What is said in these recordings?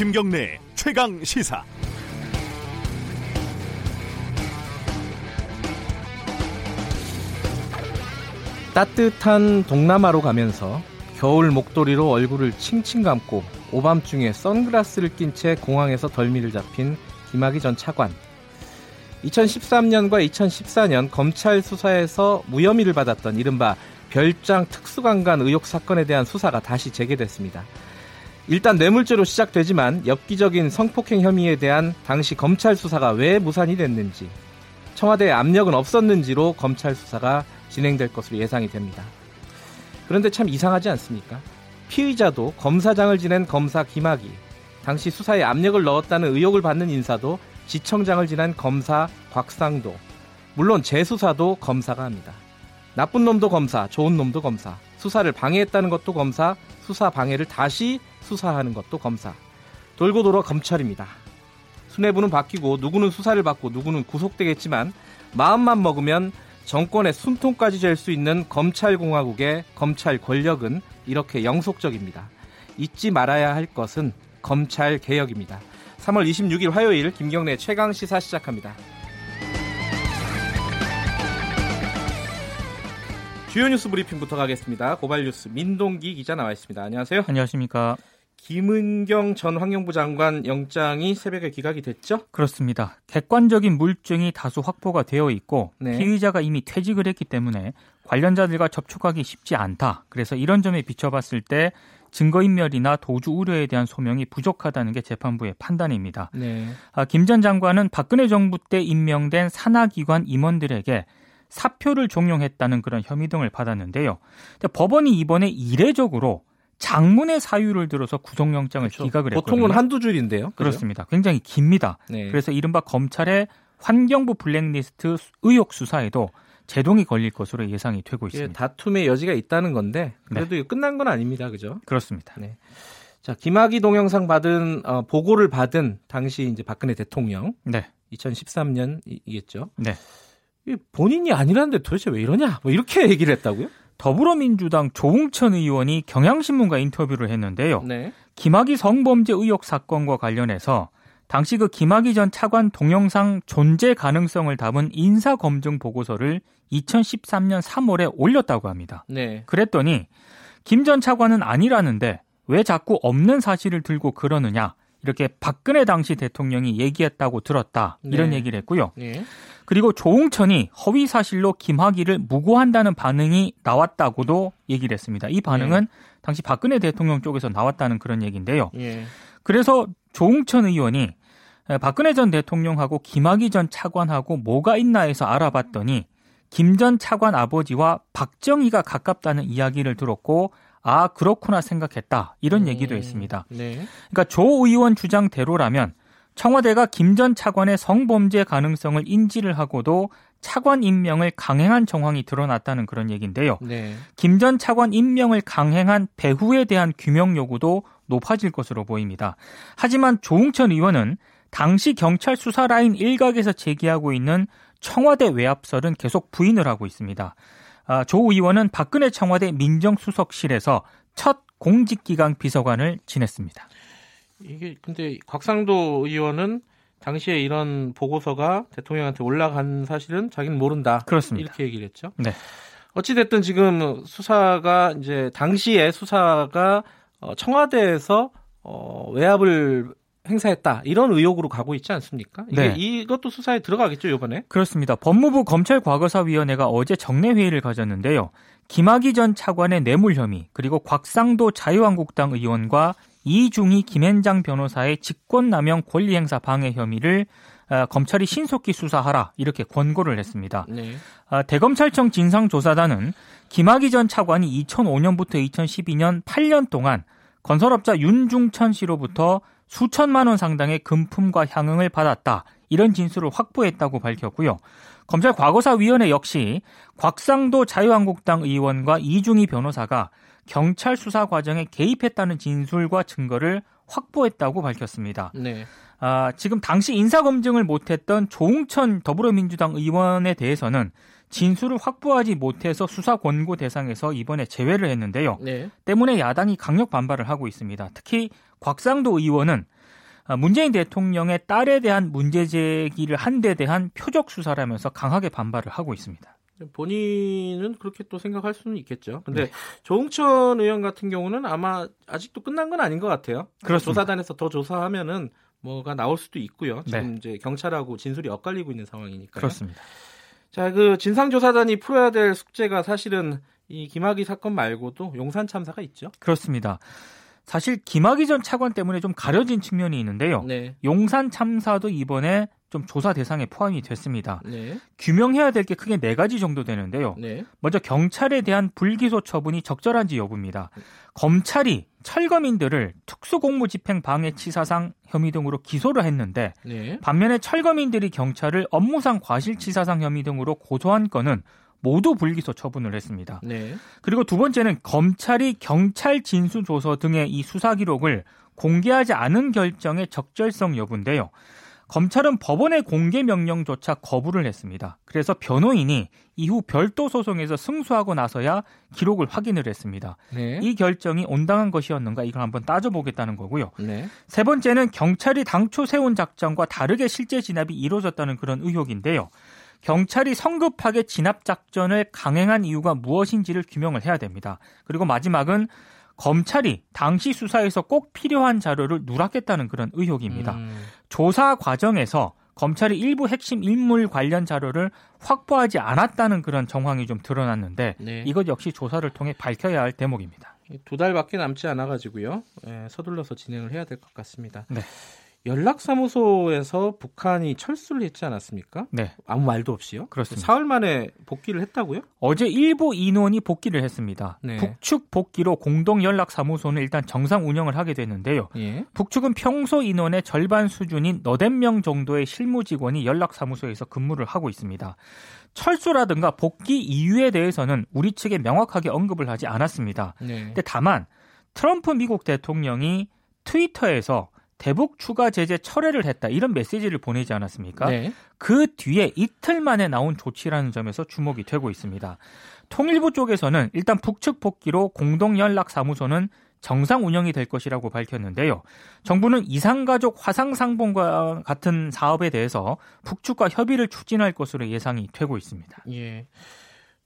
김경래 최강 시사. 따뜻한 동남아로 가면서 겨울 목도리로 얼굴을 칭칭 감고 오밤중에 선글라스를 낀 채 공항에서 덜미를 잡힌 김학의 전 차관. 2013년과 2014년 검찰 수사에서 무혐의를 받았던 이른바 별장 특수강간 의혹 사건에 대한 수사가 다시 재개됐습니다. 일단 뇌물죄로 시작되지만 엽기적인 성폭행 혐의에 대한 당시 검찰 수사가 왜 무산이 됐는지, 청와대의 압력은 없었는지로 검찰 수사가 진행될 것으로 예상이 됩니다. 그런데 참 이상하지 않습니까? 피의자도 검사장을 지낸 검사 김학이, 당시 수사에 압력을 넣었다는 의혹을 받는 인사도 지청장을 지낸 검사 곽상도, 물론 재수사도 검사가 합니다. 나쁜 놈도 검사, 좋은 놈도 검사, 수사를 방해했다는 것도 검사, 수사 방해를 다시 수사하는 것도 검사. 돌고 돌아 검찰입니다. 수뇌부는 바뀌고 누구는 수사를 받고 누구는 구속되겠지만 마음만 먹으면 정권의 숨통까지 잴 수 있는 검찰공화국의 검찰 권력은 이렇게 영속적입니다. 잊지 말아야 할 것은 검찰 개혁입니다. 3월 26일 화요일 김경래 최강 시사 시작합니다. 주요 뉴스 브리핑부터 가겠습니다. 고발 뉴스 민동기 기자 나와 있습니다. 안녕하세요. 안녕하십니까. 김은경 전 환경부 장관 영장이 새벽에 기각이 됐죠? 그렇습니다. 객관적인 물증이 다수 확보가 되어 있고 네. 피의자가 이미 퇴직을 했기 때문에 관련자들과 접촉하기 쉽지 않다. 그래서 이런 점에 비춰봤을 때 증거인멸이나 도주 우려에 대한 소명이 부족하다는 게 재판부의 판단입니다. 네. 아, 김전 장관은 박근혜 정부 때 임명된 산하기관 임원들에게 사표를 종용했다는 그런 혐의 등을 받았는데요. 법원이 이번에 이례적으로 장문의 사유를 들어서 구속영장을 그렇죠. 기각을 했거든요. 보통은 한두 줄인데요. 그렇습니다. 굉장히 깁니다. 네. 그래서 이른바 검찰의 환경부 블랙리스트 의혹 수사에도 제동이 걸릴 것으로 예상이 되고 있습니다. 다툼의 여지가 있다는 건데 그래도 이거 끝난 건 아닙니다. 그죠? 그렇습니다. 네. 자, 김학의 동영상 받은 어, 보고를 받은 당시 이제 박근혜 대통령 네. 2013년이겠죠. 네. 이 본인이 아니라는데 도대체 왜 이러냐? 뭐 이렇게 얘기를 했다고요? 더불어민주당 조웅천 의원이 경향신문과 인터뷰를 했는데요. 네. 김학의 성범죄 의혹 사건과 관련해서 당시 그 김학의 전 차관 동영상 존재 가능성을 담은 인사 검증 보고서를 2013년 3월에 올렸다고 합니다. 네. 그랬더니 김 전 차관은 아니라는데 왜 자꾸 없는 사실을 들고 그러느냐 이렇게 박근혜 당시 대통령이 얘기했다고 들었다 이런 네. 얘기를 했고요. 예. 그리고 조홍천이 허위 사실로 김학의를 무고한다는 반응이 나왔다고도 얘기를 했습니다. 이 반응은 당시 박근혜 대통령 쪽에서 나왔다는 그런 얘기인데요. 예. 그래서 조홍천 의원이 박근혜 전 대통령하고 김학의 전 차관하고 뭐가 있나 해서 알아봤더니 김 전 차관 아버지와 박정희가 가깝다는 이야기를 들었고 아 그렇구나 생각했다 이런 얘기도 음, 했습니다. 네. 그러니까 조 의원 주장대로라면 청와대가 김 전 차관의 성범죄 가능성을 인지를 하고도 차관 임명을 강행한 정황이 드러났다는 그런 얘기인데요. 네. 김전 차관 임명을 강행한 배후에 대한 규명 요구도 높아질 것으로 보입니다. 하지만 조웅천 의원은 당시 경찰 수사 라인 일각에서 제기하고 있는 청와대 외압설은 계속 부인을 하고 있습니다. 아, 조 의원은 박근혜 청와대 민정수석실에서 첫 공직기강 비서관을 지냈습니다. 이게 근데 곽상도 의원은 당시에 이런 보고서가 대통령한테 올라간 사실은 자기는 모른다. 그렇습니다. 이렇게 얘기를 했죠. 네. 어찌 됐든 지금 수사가 이제 당시에 수사가 어, 청와대에서 어, 외압을 행사했다 이런 의혹으로 가고 있지 않습니까? 이게 네. 이것도 수사에 들어가겠죠 이번에. 그렇습니다. 법무부 검찰과거사위원회가 어제 정례 회의를 가졌는데요. 김학의 전 차관의 뇌물 혐의 그리고 곽상도 자유한국당 의원과 이중희 김앤장 변호사의 직권남용 권리행사 방해 혐의를 아, 검찰이 신속히 수사하라 이렇게 권고를 했습니다. 네. 아, 대검찰청 진상조사단은 김학의 전 차관이 2005년부터 2012년 8년 동안 건설업자 윤중천 씨로부터 수천만 원 상당의 금품과 향응을 받았다. 이런 진술을 확보했다고 밝혔고요. 검찰 과거사위원회 역시 곽상도 자유한국당 의원과 이중희 변호사가 경찰 수사 과정에 개입했다는 진술과 증거를 확보했다고 밝혔습니다. 네. 아, 지금 당시 인사검증을 못했던 조웅천 더불어민주당 의원에 대해서는 진술을 확보하지 못해서 수사 권고 대상에서 이번에 제외를 했는데요. 네. 때문에 야당이 강력 반발을 하고 있습니다. 특히 곽상도 의원은 아, 문재인 대통령의 딸에 대한 문제 제기를 한 데 대한 표적 수사라면서 강하게 반발을 하고 있습니다. 본인은 그렇게 또 생각할 수는 있겠죠. 근데 네. 조홍천 의원 같은 경우는 아마 아직도 끝난 건 아닌 것 같아요. 그렇습니다. 조사단에서 더 조사하면은 뭐가 나올 수도 있고요. 지금 네. 이제 경찰하고 진술이 엇갈리고 있는 상황이니까. 그렇습니다. 자, 그 진상조사단이 풀어야 될 숙제가 사실은 이 김학의 사건 말고도 용산 참사가 있죠. 그렇습니다. 사실 김학의 전 차관 때문에 좀 가려진 측면이 있는데요. 네. 용산 참사도 이번에 좀 조사 대상에 포함이 됐습니다. 네. 규명해야 될 게 크게 네 가지 정도 되는데요. 네. 먼저 경찰에 대한 불기소 처분이 적절한지 여부입니다. 검찰이 철거민들을 특수공무집행 방해치사상 혐의 등으로 기소를 했는데 네. 반면에 철거민들이 경찰을 업무상 과실치사상 혐의 등으로 고소한 건은 모두 불기소 처분을 했습니다. 네. 그리고 두 번째는 검찰이 경찰 진술 조서 등의 이 수사 기록을 공개하지 않은 결정의 적절성 여부인데요. 검찰은 법원의 공개 명령조차 거부를 했습니다. 그래서 변호인이 이후 별도 소송에서 승소하고 나서야 기록을 확인을 했습니다. 네. 이 결정이 온당한 것이었는가 이걸 한번 따져보겠다는 거고요. 네. 세 번째는 경찰이 당초 세운 작전과 다르게 실제 진압이 이루어졌다는 그런 의혹인데요. 경찰이 성급하게 진압 작전을 강행한 이유가 무엇인지를 규명을 해야 됩니다. 그리고 마지막은 검찰이 당시 수사에서 꼭 필요한 자료를 누락했다는 그런 의혹입니다. 음. 조사 과정에서 검찰이 일부 핵심 인물 관련 자료를 확보하지 않았다는 그런 정황이 좀 드러났는데 네. 이것 역시 조사를 통해 밝혀야 할 대목입니다. 두 달밖에 남지 않아 가지고요. 예, 서둘러서 진행을 해야 될 것 같습니다. 네. 연락사무소에서 북한이 철수를 했지 않았습니까? 네. 아무 말도 없이요? 그렇습니다. 사흘 만에 복귀를 했다고요? 어제 일부 인원이 복귀를 했습니다. 네. 북측 복귀로 공동 연락사무소는 일단 정상 운영을 하게 됐는데요. 예. 북측은 평소 인원의 절반 수준인 너댓 명 정도의 실무 직원이 연락사무소에서 근무를 하고 있습니다. 철수라든가 복귀 이유에 대해서는 우리 측에 명확하게 언급을 하지 않았습니다. 네. 근데 다만 트럼프 미국 대통령이 트위터에서 대북 추가 제재 철회를 했다 이런 메시지를 보내지 않았습니까? 네. 그 뒤에 이틀 만에 나온 조치라는 점에서 주목이 되고 있습니다. 통일부 쪽에서는 일단 북측 복귀로 공동 연락 사무소는 정상 운영이 될 것이라고 밝혔는데요. 정부는 이상가족 화상상봉과 같은 사업에 대해서 북측과 협의를 추진할 것으로 예상이 되고 있습니다. 예.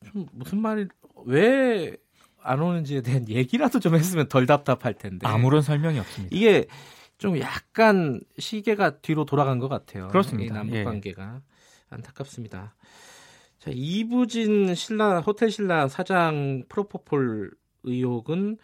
좀 무슨 말이 왜 안 오는지에 대한 얘기라도 좀 했으면 덜 답답할 텐데. 아무런 설명이 없습니다. 이게 좀 약간 시계가 뒤로 돌아간 것 같아요. 그렇습니다. 남북 예. 관계가 예. 안타깝습니다. 자, 이부진 신라 호텔 신라 사장 프로포폴 의혹은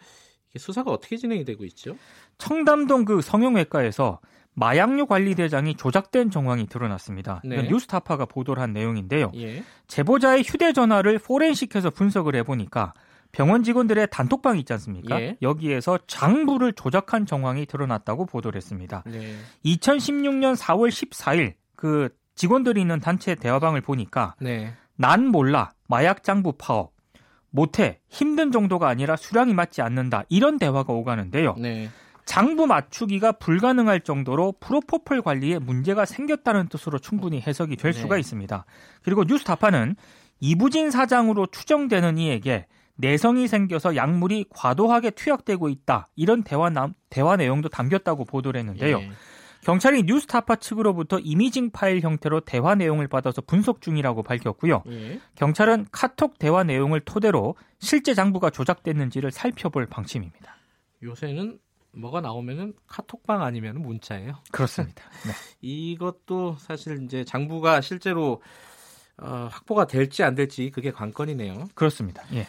수사가 어떻게 진행이 되고 있죠? 청담동 그 성형외과에서 마약류 관리대장이 조작된 정황이 드러났습니다. 네. 뉴스타파가 보도를 한 내용인데요. 예. 제보자의 휴대전화를 포렌식해서 분석을 해보니까 병원 직원들의 단톡방이 있지 않습니까? 예. 여기에서 장부를 조작한 정황이 드러났다고 보도를 했습니다. 네. 2016년 4월 14일 그 직원들이 있는 단체 대화방을 보니까 네. 난 몰라 마약 장부 파업 못해 힘든 정도가 아니라 수량이 맞지 않는다 이런 대화가 오가는데요. 네. 장부 맞추기가 불가능할 정도로 프로포폴 관리에 문제가 생겼다는 뜻으로 충분히 해석이 될 네. 수가 있습니다. 그리고 뉴스타파는 이부진 사장으로 추정되는 이에게 내성이 생겨서 약물이 과도하게 투약되고 있다. 이런 대화, 남, 대화 내용도 담겼다고 보도를 했는데요. 예. 경찰이 뉴스타파 측으로부터 이미징 파일 형태로 대화 내용을 받아서 분석 중이라고 밝혔고요. 예. 경찰은 카톡 대화 내용을 토대로 실제 장부가 조작됐는지를 살펴볼 방침입니다. 요새는 뭐가 나오면은 카톡방 아니면 문자예요. 그렇습니다. 네. 이것도 사실 이제 장부가 실제로 어, 확보가 될지 안 될지 그게 관건이네요. 그렇습니다. 예.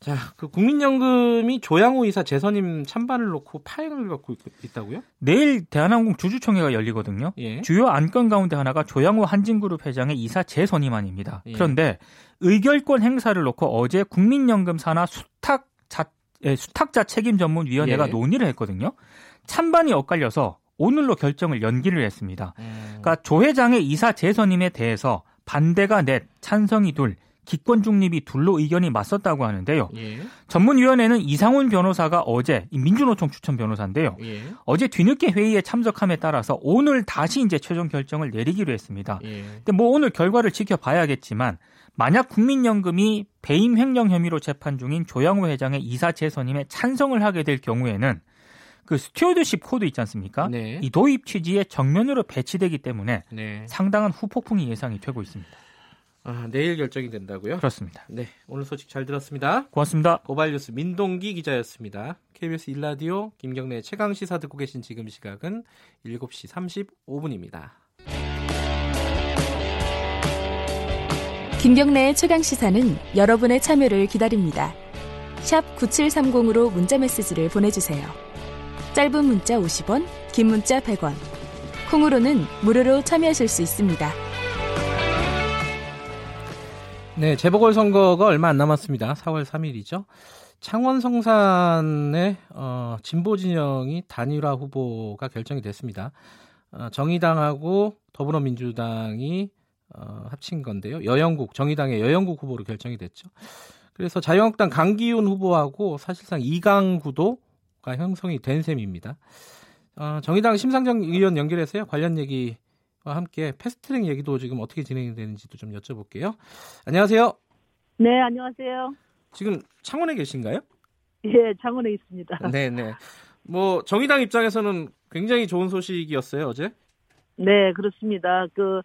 자, 그 국민연금이 조양호 이사 재선임 찬반을 놓고 파행을 갖고 있, 다고요 내일 대한항공 주주총회가 열리거든요. 예. 주요 안건 가운데 하나가 조양호 한진그룹 회장의 이사 재선임안입니다. 예. 그런데 의결권 행사를 놓고 어제 국민연금 산하 수탁 자, 예, 수탁자 책임 전문 위원회가 예. 논의를 했거든요. 찬반이 엇갈려서 오늘로 결정을 연기를 했습니다. 음. 그러니까 조 회장의 이사 재선임에 대해서 반대가 넷, 찬성이 둘, 기권 중립이 둘로 의견이 맞섰다고 하는데요. 예. 전문위원회는 이상훈 변호사가 어제 민주노총 추천 변호사인데요. 예. 어제 뒤늦게 회의에 참석함에 따라서 오늘 다시 이제 최종 결정을 내리기로 했습니다. 예. 근데 뭐 오늘 결과를 지켜봐야겠지만 만약 국민연금이 배임 횡령 혐의로 재판 중인 조양호 회장의 이사 재선임에 찬성을 하게 될 경우에는 그 stewardship code 있지 않습니까? 네. 이 도입 취지에 정면으로 배치되기 때문에 네. 상당한 후폭풍이 예상이 되고 있습니다. 아, 내일 결정이 된다고요? 그렇습니다. 네. 오늘 소식 잘 들었습니다. 고맙습니다. 고발뉴스 민동기 기자였습니다. KBS 일라디오 김경래 최강 시사 듣고 계신 지금 시각은 7시 35분입니다. 김경래의 최강 시사는 여러분의 참여를 기다립니다. 샵 9730으로 문자 메시지를 보내주세요. 짧은 문자 50원, 긴 문자 100원. 콩으로는 무료로 참여하실 수 있습니다. 네, 재보궐선거가 얼마 안 남았습니다. 4월 3일이죠. 창원 성산의 어, 진보 진영이 단일화 후보가 결정이 됐습니다. 어, 정의당하고 더불어민주당이 어, 합친 건데요. 여영국 정의당의 여영국 후보로 결정이 됐죠. 그래서 자유한국당 강기훈 후보하고 사실상 2강 구도가 형성이 된 셈입니다. 어, 정의당 심상정 의원 연결해서요. 관련 얘기와 함께 패스트트랙 얘기도 지금 어떻게 진행이 되는지도 좀 여쭤볼게요. 안녕하세요. 네, 안녕하세요. 지금 창원에 계신가요? 예, 창원에 있습니다. 네 네. 뭐 정의당 입장에서는 굉장히 좋은 소식이었어요 어제. 네, 그렇습니다. 그,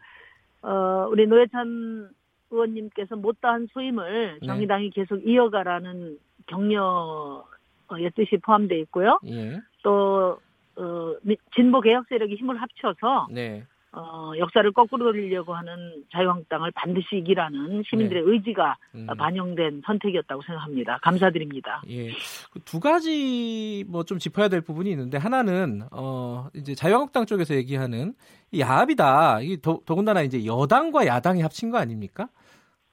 어, 우리 노회찬 의원님께서 못다한 소임을 네. 정의당이 계속 이어가라는 격려의 뜻이 포함되어 있고요. 예. 또, 어, 미- 진보 개혁 세력이 힘을 합쳐서, 네. 어, 역사를 거꾸로 돌리려고 하는 자유한국당을 반드시 이기라는 시민들의 의지가 음. 반영된 선택이었다고 생각합니다. 감사드립니다. 예. 그두 가지 뭐 좀 짚어야 될 부분이 있는데 하나는 어 이제 자유한국당 쪽에서 얘기하는 이 야합이다. 이 더, 더군다나 이제 여당과 야당이 합친 거 아닙니까?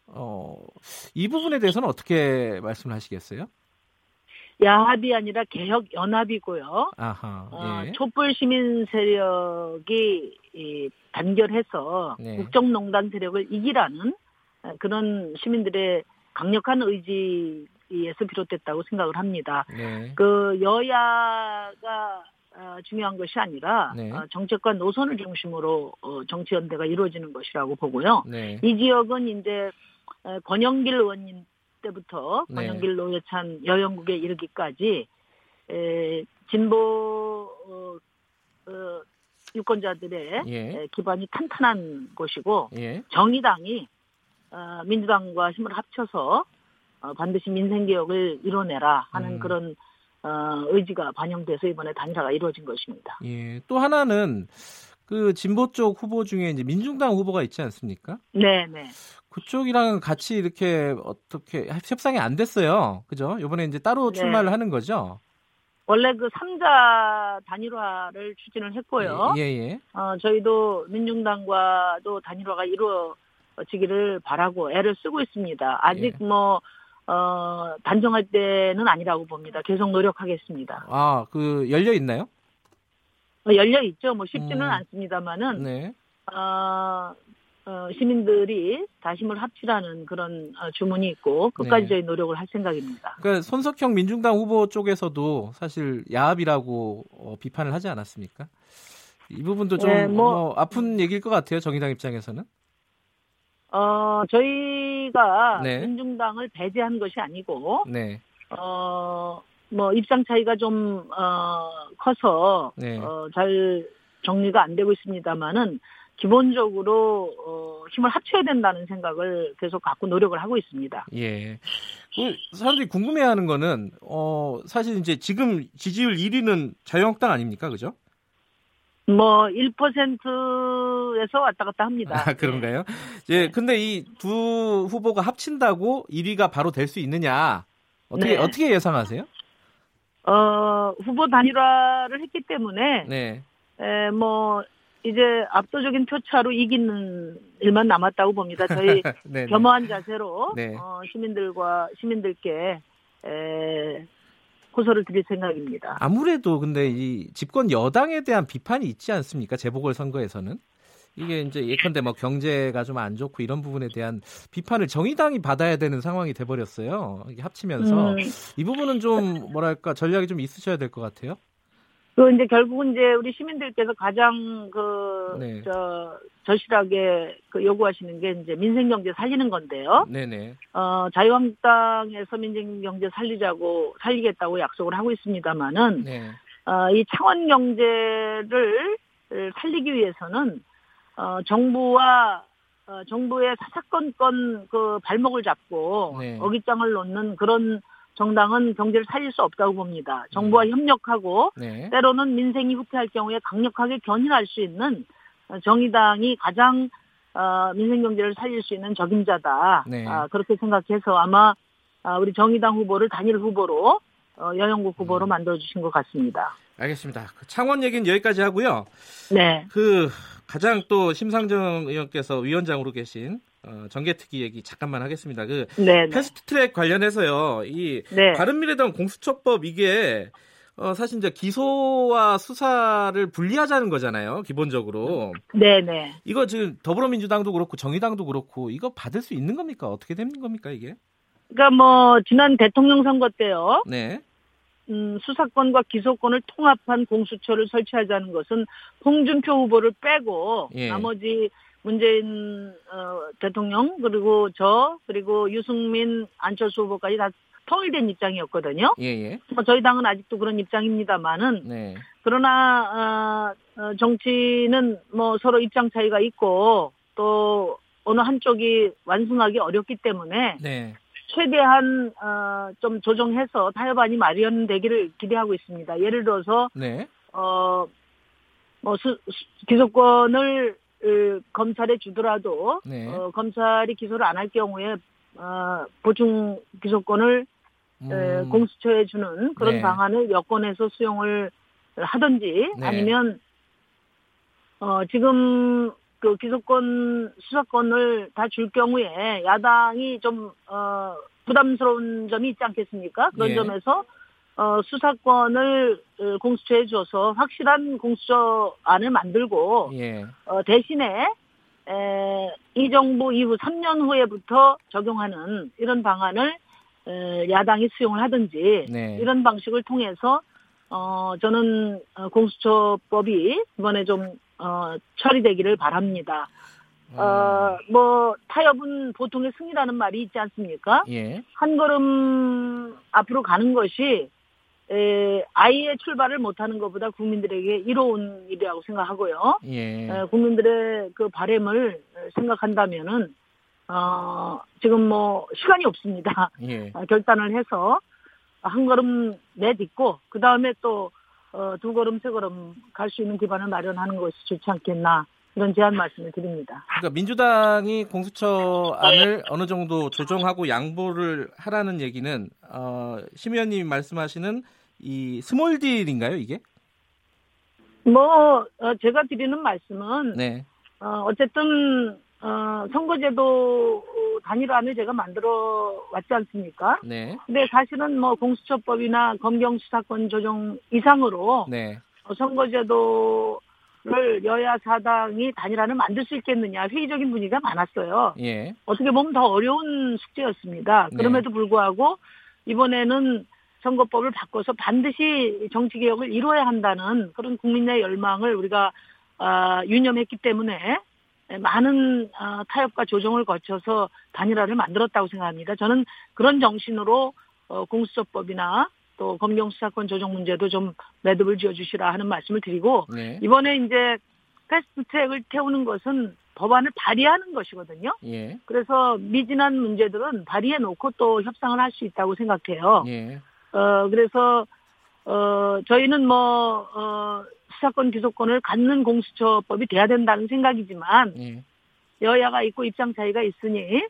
어, 이 부분에 대해서는 어떻게 말씀을 하시겠어요? 야합이 아니라 개혁 연합이고요. 아하. 어, 예. 촛불 시민 세력이 이, 단결해서 네. 국정농단 세력을 이기라는 어, 그런 시민들의 강력한 의지에서 비롯됐다고 생각을 합니다. 네. 그 여야가 어, 중요한 것이 아니라 네. 어, 정책과 노선을 중심으로 어, 정치 연대가 이루어지는 것이라고 보고요. 네. 이 지역은 이제 어, 권영길 의원님 때부터 네. 권영길 노회찬 여영국에 이르기까지 에, 진보 어, 어, 유권자들의 예. 에, 기반이 탄탄한 곳이고 예. 정의당이 어, 민주당과 힘을 합쳐서 어, 반드시 민생 개혁을 이뤄내라 하는 음. 그런 어, 의지가 반영돼서 이번에 단일화가 이루어진 것입니다. 예. 또 하나는 그 진보 쪽 후보 중에 이제 민중당 후보가 있지 않습니까? 네, 네. 그쪽이랑 같이 이렇게 어떻게 협상이 안 됐어요. 그죠? 이번에 이제 따로 네. 출마를 하는 거죠. 원래 그 3자 단일화를 추진을 했고요. 예, 예. 어, 저희도 민중당과도 단일화가 이루어지기를 바라고 애를 쓰고 있습니다. 아직 예. 뭐, 어, 단정할 때는 아니라고 봅니다. 계속 노력하겠습니다. 아, 그 열려 있나요? 어, 열려 있죠. 뭐 쉽지는 음. 않습니다만은, 네. 어, 어, 시민들이 다심을 합치라는 그런 어, 주문이 있고, 끝까지 네. 저희 노력을 할 생각입니다. 그러니까 손석형 민중당 후보 쪽에서도 사실 야합이라고 어, 비판을 하지 않았습니까? 이 부분도 좀 네, 뭐- 뭐 아픈 얘기일 것 같아요. 정의당 입장에서는. 어, 저희가 네. 민중당을 배제한 것이 아니고, 네. 어, 뭐, 입장 차이가 좀, 어, 커서, 네. 어, 잘 정리가 안 되고 있습니다만은, 기본적으로, 어, 힘을 합쳐야 된다는 생각을 계속 갖고 노력을 하고 있습니다. 예. 그 사람들이 궁금해하는 거는 어 사실 이제 지금 지지율 1위는 자유한국당 아닙니까? 그죠? 뭐, 1%에서 왔다 갔다 합니다. 아, 그런가요? 예, 근데 이 두 후보가 합친다고 1위가 바로 될 수 있느냐? 어떻게 네. 어떻게 예상하세요? 어, 후보 단일화를 했기 때문에, 네. 에, 뭐, 이제 압도적인 표차로 이기는 일만 남았다고 봅니다. 저희 네. 네. 겸허한 자세로 네. 어, 시민들과 시민들께 에, 호소를 드릴 생각입니다. 아무래도 근데 이 집권 여당에 대한 비판이 있지 않습니까? 재보궐 선거에서는 이게 이제 예컨대 뭐 경제가 좀 안 좋고 이런 부분에 대한 비판을 정의당이 받아야 되는 상황이 돼 버렸어요. 이게 합치면서 음, 이 부분은 좀 뭐랄까 전략이 좀 있으셔야 될 것 같아요. 그 이제 결국은 이제 우리 시민들께서 가장 그 네. 저 절실하게 그 요구하시는 게 이제 민생 경제 살리는 건데요. 네네. 어, 자유한국당에서 민생 경제 살리자고 살리겠다고 약속을 하고 있습니다만은 네. 어, 이 창원 경제를 살리기 위해서는 어, 정부와 어, 정부의 사사건건 그 발목을 잡고 네. 어깃장을 놓는 그런 정당은 경제를 살릴 수 없다고 봅니다. 정부와 음. 협력하고 네. 때로는 민생이 후퇴할 경우에 강력하게 견인할 수 있는 어, 정의당이 가장 어, 민생 경제를 살릴 수 있는 적임자다. 네. 아, 그렇게 생각해서 아마 아, 우리 정의당 후보를 단일 후보로 어, 여영국 후보로 음. 만들어 주신 것 같습니다. 알겠습니다. 그 창원 얘기는 여기까지 하고요. 네, 그 가장 또 심상정 의원께서 위원장으로 계신 어, 정개특위 얘기 잠깐만 하겠습니다. 그 네, 네. 패스트트랙 관련해서요. 이 네. 바른미래당 공수처법 이게 어, 사실 이제 기소와 수사를 분리하자는 거잖아요. 기본적으로 네, 네. 이거 지금 더불어민주당도 그렇고 정의당도 그렇고 이거 받을 수 있는 겁니까? 어떻게 되는 겁니까 이게? 그러니까 뭐 지난 대통령 선거 때요. 네, 음, 수사권과 기소권을 통합한 공수처를 설치하자는 것은 홍준표 후보를 빼고 예. 나머지 문재인 어, 대통령 그리고 저 그리고 유승민 안철수 후보까지 다 통일된 입장이었거든요. 예예, 뭐 저희 당은 아직도 그런 입장입니다만은 네, 그러나 어, 어, 정치는 뭐 서로 입장 차이가 있고 또 어느 한쪽이 완승하기 어렵기 때문에 네, 최대한 어, 좀 조정해서 타협안이 마련되기를 기대하고 있습니다. 예를 들어서 네, 어, 뭐 수, 수- 기소권을 으, 검찰에 주더라도 네. 어, 검찰이 기소를 안 할 경우에 어, 보충 기소권을 에, 음, 공수처에 주는 그런 네. 방안을 여권에서 수용을 하든지 네. 아니면 어, 지금 그 기소권 수사권을 다 줄 경우에 야당이 좀 어, 부담스러운 점이 있지 않겠습니까? 그런 예. 점에서 어, 수사권을 어, 공수처에 줘서 확실한 공수처 안을 만들고 예, 어, 대신에 에, 이 정부 이후 3년 후에부터 적용하는 이런 방안을 에, 야당이 수용을 하든지 네. 이런 방식을 통해서 어, 저는 어, 공수처법이 이번에 좀 어, 처리되기를 바랍니다. 음. 어, 뭐 타협은 보통의 승리라는 말이 있지 않습니까? 예, 한 걸음 앞으로 가는 것이 에, 아예 출발을 못하는 것보다 국민들에게 이로운 일이라고 생각하고요. 예, 에, 국민들의 그 바램을 생각한다면은 어, 지금 뭐 시간이 없습니다. 예. 어, 결단을 해서 한 걸음 내딛고 그 다음에 또 어, 두 걸음 세 걸음 갈 수 있는 기반을 마련하는 것이 좋지 않겠나 이런 제안 말씀을 드립니다. 그러니까 민주당이 공수처 안을 어느 정도 조정하고 양보를 하라는 얘기는 어, 심 의원님이 말씀하시는 이 small deal인가요, 이게? 뭐 어, 제가 드리는 말씀은 네, 어, 어쨌든 어, 선거제도 단일화를 제가 만들어 왔지 않습니까? 네, 근데 사실은 뭐 공수처법이나 검경 수사권 조정 이상으로 네, 어, 선거제도를 여야 사당이 단일화를 만들 수 있겠느냐 회의적인 분위기가 많았어요. 예, 어떻게 보면 더 어려운 숙제였습니다. 네. 그럼에도 불구하고 이번에는 선거법을 바꿔서 반드시 정치 개혁을 이루어야 한다는 그런 국민의 열망을 우리가 아, 유념했기 때문에 많은 아, 타협과 조정을 거쳐서 단일화를 만들었다고 생각합니다. 저는 그런 정신으로 어, 공수처법이나 또 검경수사권 조정 문제도 좀 매듭을 지어주시라 하는 말씀을 드리고 네, 이번에 이제 패스트트랙을 태우는 것은 법안을 발의하는 것이거든요. 예, 그래서 미진한 문제들은 발의해 놓고 또 협상을 할 수 있다고 생각해요. 예, 어, 그래서, 어, 저희는 뭐, 어, 수사권 기소권을 갖는 공수처법이 돼야 된다는 생각이지만, 예. 여야가 있고 입장 차이가 있으니,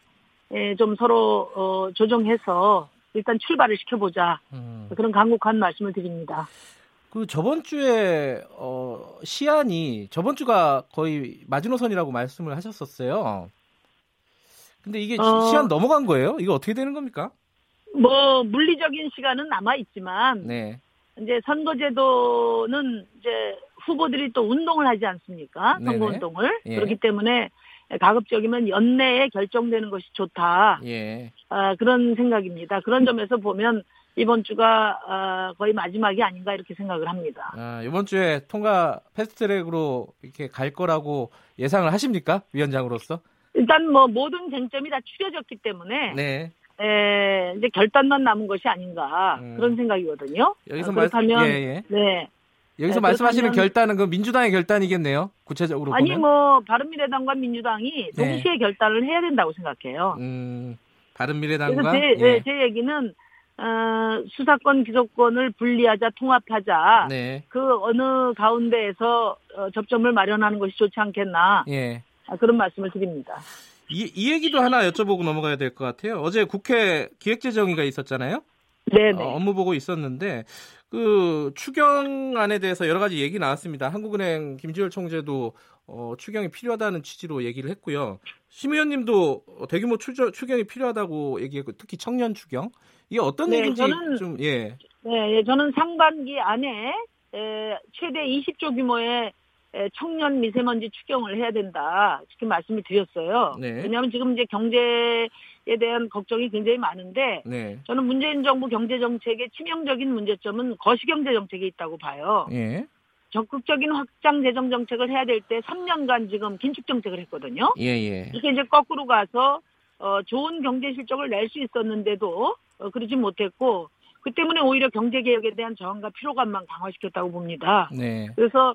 예, 좀 서로, 어, 조정해서 일단 출발을 시켜보자. 음. 그런 간곡한 말씀을 드립니다. 그 저번 주에 어, 시안이 저번 주가 거의 마지노선이라고 말씀을 하셨었어요. 근데 이게 시- 어. 시안 넘어간 거예요? 이거 어떻게 되는 겁니까? 뭐, 물리적인 시간은 남아 있지만, 네, 이제 선거제도는 이제 후보들이 또 운동을 하지 않습니까? 네네. 선거 운동을. 예. 그렇기 때문에 가급적이면 연내에 결정되는 것이 좋다. 예, 아, 그런 생각입니다. 그런 점에서 보면 이번 주가 아, 거의 마지막이 아닌가 이렇게 생각을 합니다. 아, 이번 주에 통과 패스트트랙으로 이렇게 갈 거라고 예상을 하십니까? 위원장으로서? 일단 뭐 모든 쟁점이 다 추려졌기 때문에 네, 에, 이제 결단만 남은 것이 아닌가 음. 그런 생각이거든요. 여기서 아, 말씀, 그렇다면 예, 예. 네. 여기서 네, 말씀하시는 결단은 그 민주당의 결단이겠네요. 구체적으로 아니 보면. 뭐 바른미래당과 민주당이 네. 동시에 결단을 해야 된다고 생각해요. 음, 그래서 바른미래당과 제, 예. 네, 제 얘기는 어, 수사권 기소권을 분리하자 통합하자 네. 그 어느 가운데에서 어, 접점을 마련하는 것이 좋지 않겠나 예. 아, 그런 말씀을 드립니다. 이, 이 얘기도 하나 여쭤보고 넘어가야 될 것 같아요. 어제 국회 기획재정위가 있었잖아요. 네네. 어, 업무 보고 있었는데 그 추경안에 대해서 여러 가지 얘기 나왔습니다. 한국은행 김지열 총재도 어, 추경이 필요하다는 취지로 얘기를 했고요. 심 의원님도 어, 대규모 추저, 추경이 필요하다고 얘기했고 특히 청년 추경 이게 어떤 네, 얘기인지 저는- 좀 예. 네, 예, 저는 상반기 안에 에, 최대 20조 규모의 에, 청년 미세먼지 추경을 해야 된다. 이렇게 말씀을 드렸어요. 네. 왜냐하면 지금 이제 경제에 대한 걱정이 굉장히 많은데 네. 저는 문재인 정부 경제 정책의 치명적인 문제점은 거시경제 정책에 있다고 봐요. 예. 적극적인 확장 재정 정책을 해야 될 때 3년간 지금 긴축 정책을 했거든요. 예, 예. 이렇게 이제 거꾸로 가서 어, 좋은 경제 실적을 낼 수 있었는데도 어, 그러지 못했고 그 때문에 오히려 경제 개혁에 대한 저항과 피로감만 강화시켰다고 봅니다. 네. 그래서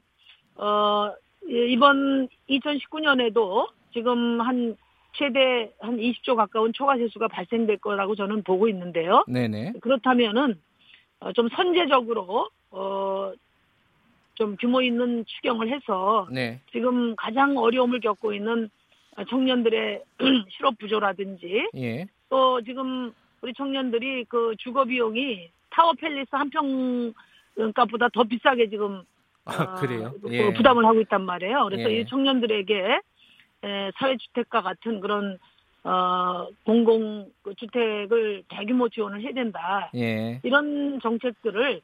어, 예, 이번 2019년에도 지금 한 최대 한 20조 가까운 초과 세수가 발생될 거라고 저는 보고 있는데요. 네, 네. 그렇다면은 어, 좀 선제적으로 어, 좀 규모 있는 추경을 해서 네. 지금 가장 어려움을 겪고 있는 청년들의 실업 부조라든지 예. 또 지금 우리 청년들이 그 주거 비용이 타워 팰리스 한 평 값보다 더 비싸게 지금 아, 어, 그래요. 그 예. 부담을 하고 있단 말이에요. 그래서 예. 이 청년들에게 에, 사회주택과 같은 그런 어, 공공 그 주택을 대규모 지원을 해야 된다. 예. 이런 정책들을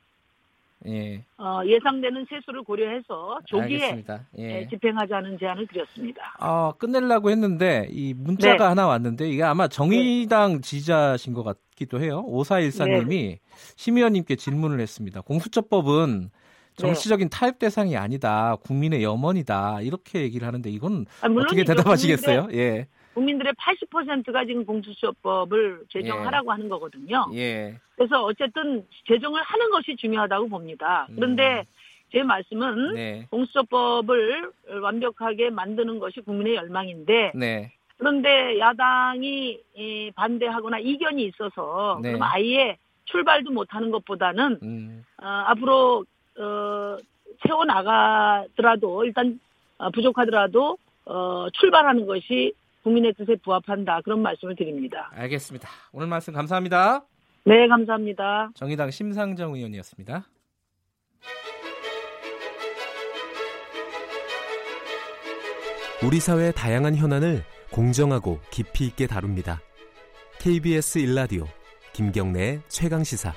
예. 어, 예상되는 세수를 고려해서 조기에. 예. 에, 집행하자는 제안을 드렸습니다. 아, 끝내려고 했는데 이 문자가 네. 하나 왔는데 이게 아마 정의당 지지자신 것 같기도 해요. 5414님이 네. 심 의원님께 질문을 했습니다. 공수처법은 정치적인 타협 대상이 아니다. 국민의 염원이다. 이렇게 얘기를 하는데 이건 아. 어떻게 대답하시겠어요? 예. 국민들의 80%가 지금 공수처법을 제정하라고 하는 거거든요. 예. 그래서 어쨌든 제정을 하는 것이 중요하다고 봅니다. 그런데 제 말씀은 네. 공수처법을 완벽하게 만드는 것이 국민의 열망인데 네. 그런데 야당이 이, 반대하거나 이견이 있어서 네. 그럼 아예 출발도 못하는 것보다는 음. 어, 앞으로 어, 채워 나가더라도 일단 어, 부족하더라도 어, 출발하는 것이 국민의 뜻에 부합한다 그런 말씀을 드립니다. 알겠습니다. 오늘 말씀 감사합니다. 네 감사합니다. 정의당 심상정 의원이었습니다. 우리 사회의 다양한 현안을 공정하고 깊이 있게 다룹니다. KBS 일라디오 김경래의 최강 시사.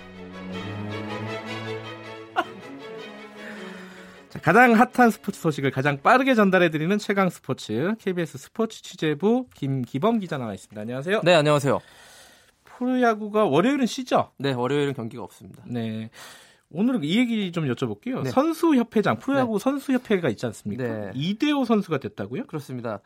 자, 가장 핫한 스포츠 소식을 가장 빠르게 전달해드리는 최강 스포츠 KBS 스포츠 취재부 김기범 기자 나와 있습니다. 안녕하세요. 네, 안녕하세요. 프로야구가 월요일은 쉬죠? 네, 월요일은 경기가 없습니다. 네. 오늘은 이 얘기 좀 여쭤볼게요. 네. 선수협회장, 프로야구 선수협회가 있지 않습니까? 네. 이대호 선수가 됐다고요? 그렇습니다.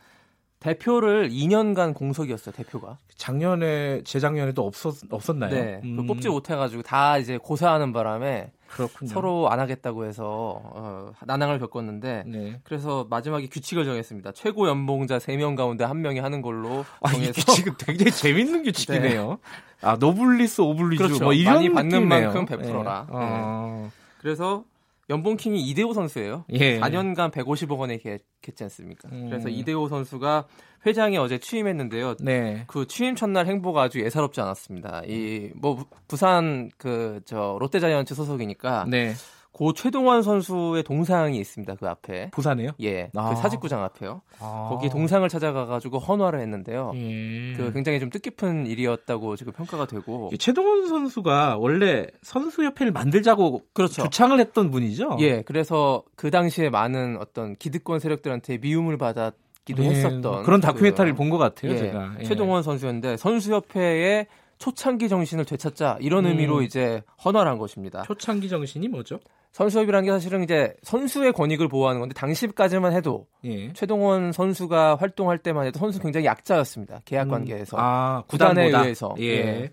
대표를 2년간 공석이었어요, 대표가. 작년에, 재작년에도 없었, 없었나요? 네. 음, 그 뽑지 못해가지고 다 이제 고사하는 바람에 그렇군요. 서로 안 하겠다고 해서 어, 난항을 겪었는데 네. 그래서 마지막에 규칙을 정했습니다. 최고 연봉자 3명 가운데 한 명이 하는 걸로 아, 이 정해서 규칙은 굉장히 재밌는 규칙이네요. 아, 노블리스, 오블리주. 그렇죠. 뭐 이런 많이 받는 느낌이네요. 만큼 베풀어라. 네. 어, 그래서 연봉킹이 이대호 선수예요. 예. 4년간 150억 원에 겠지 않습니까? 음. 그래서 이대호 선수가 회장에 어제 취임했는데요. 네. 그 취임 첫날 행보가 아주 예사롭지 않았습니다. 이 뭐 부산 그 저 롯데자이언츠 소속이니까 네. 고 최동원 선수의 동상이 있습니다. 그 앞에. 부산에요? 예. 아. 그 사직구장 앞에요. 아. 거기 동상을 찾아가 가지고 헌화를 했는데요. 예. 그 굉장히 좀 뜻깊은 일이었다고 지금 평가가 되고 이 최동원 선수가 원래 선수협회를 만들자고 그렇죠. 주창을 했던 분이죠. 예. 그래서 그 당시에 많은 어떤 기득권 세력들한테 미움을 받았 기도 예, 했었던 그런 다큐멘터리를 그, 본것 같아요, 예, 제가. 예. 최동원 선수였는데 선수협회의 초창기 정신을 되찾자 이런 음. 의미로 이제 헌화를 한 것입니다. 초창기 정신이 뭐죠? 선수협이라는 게 사실은 이제 선수의 권익을 보호하는 건데 당시까지만 해도 예. 최동원 선수가 활동할 때만 해도 선수 굉장히 약자였습니다. 계약 관계에서. 아, 구단에 구단보다? 의해서. 예. 예.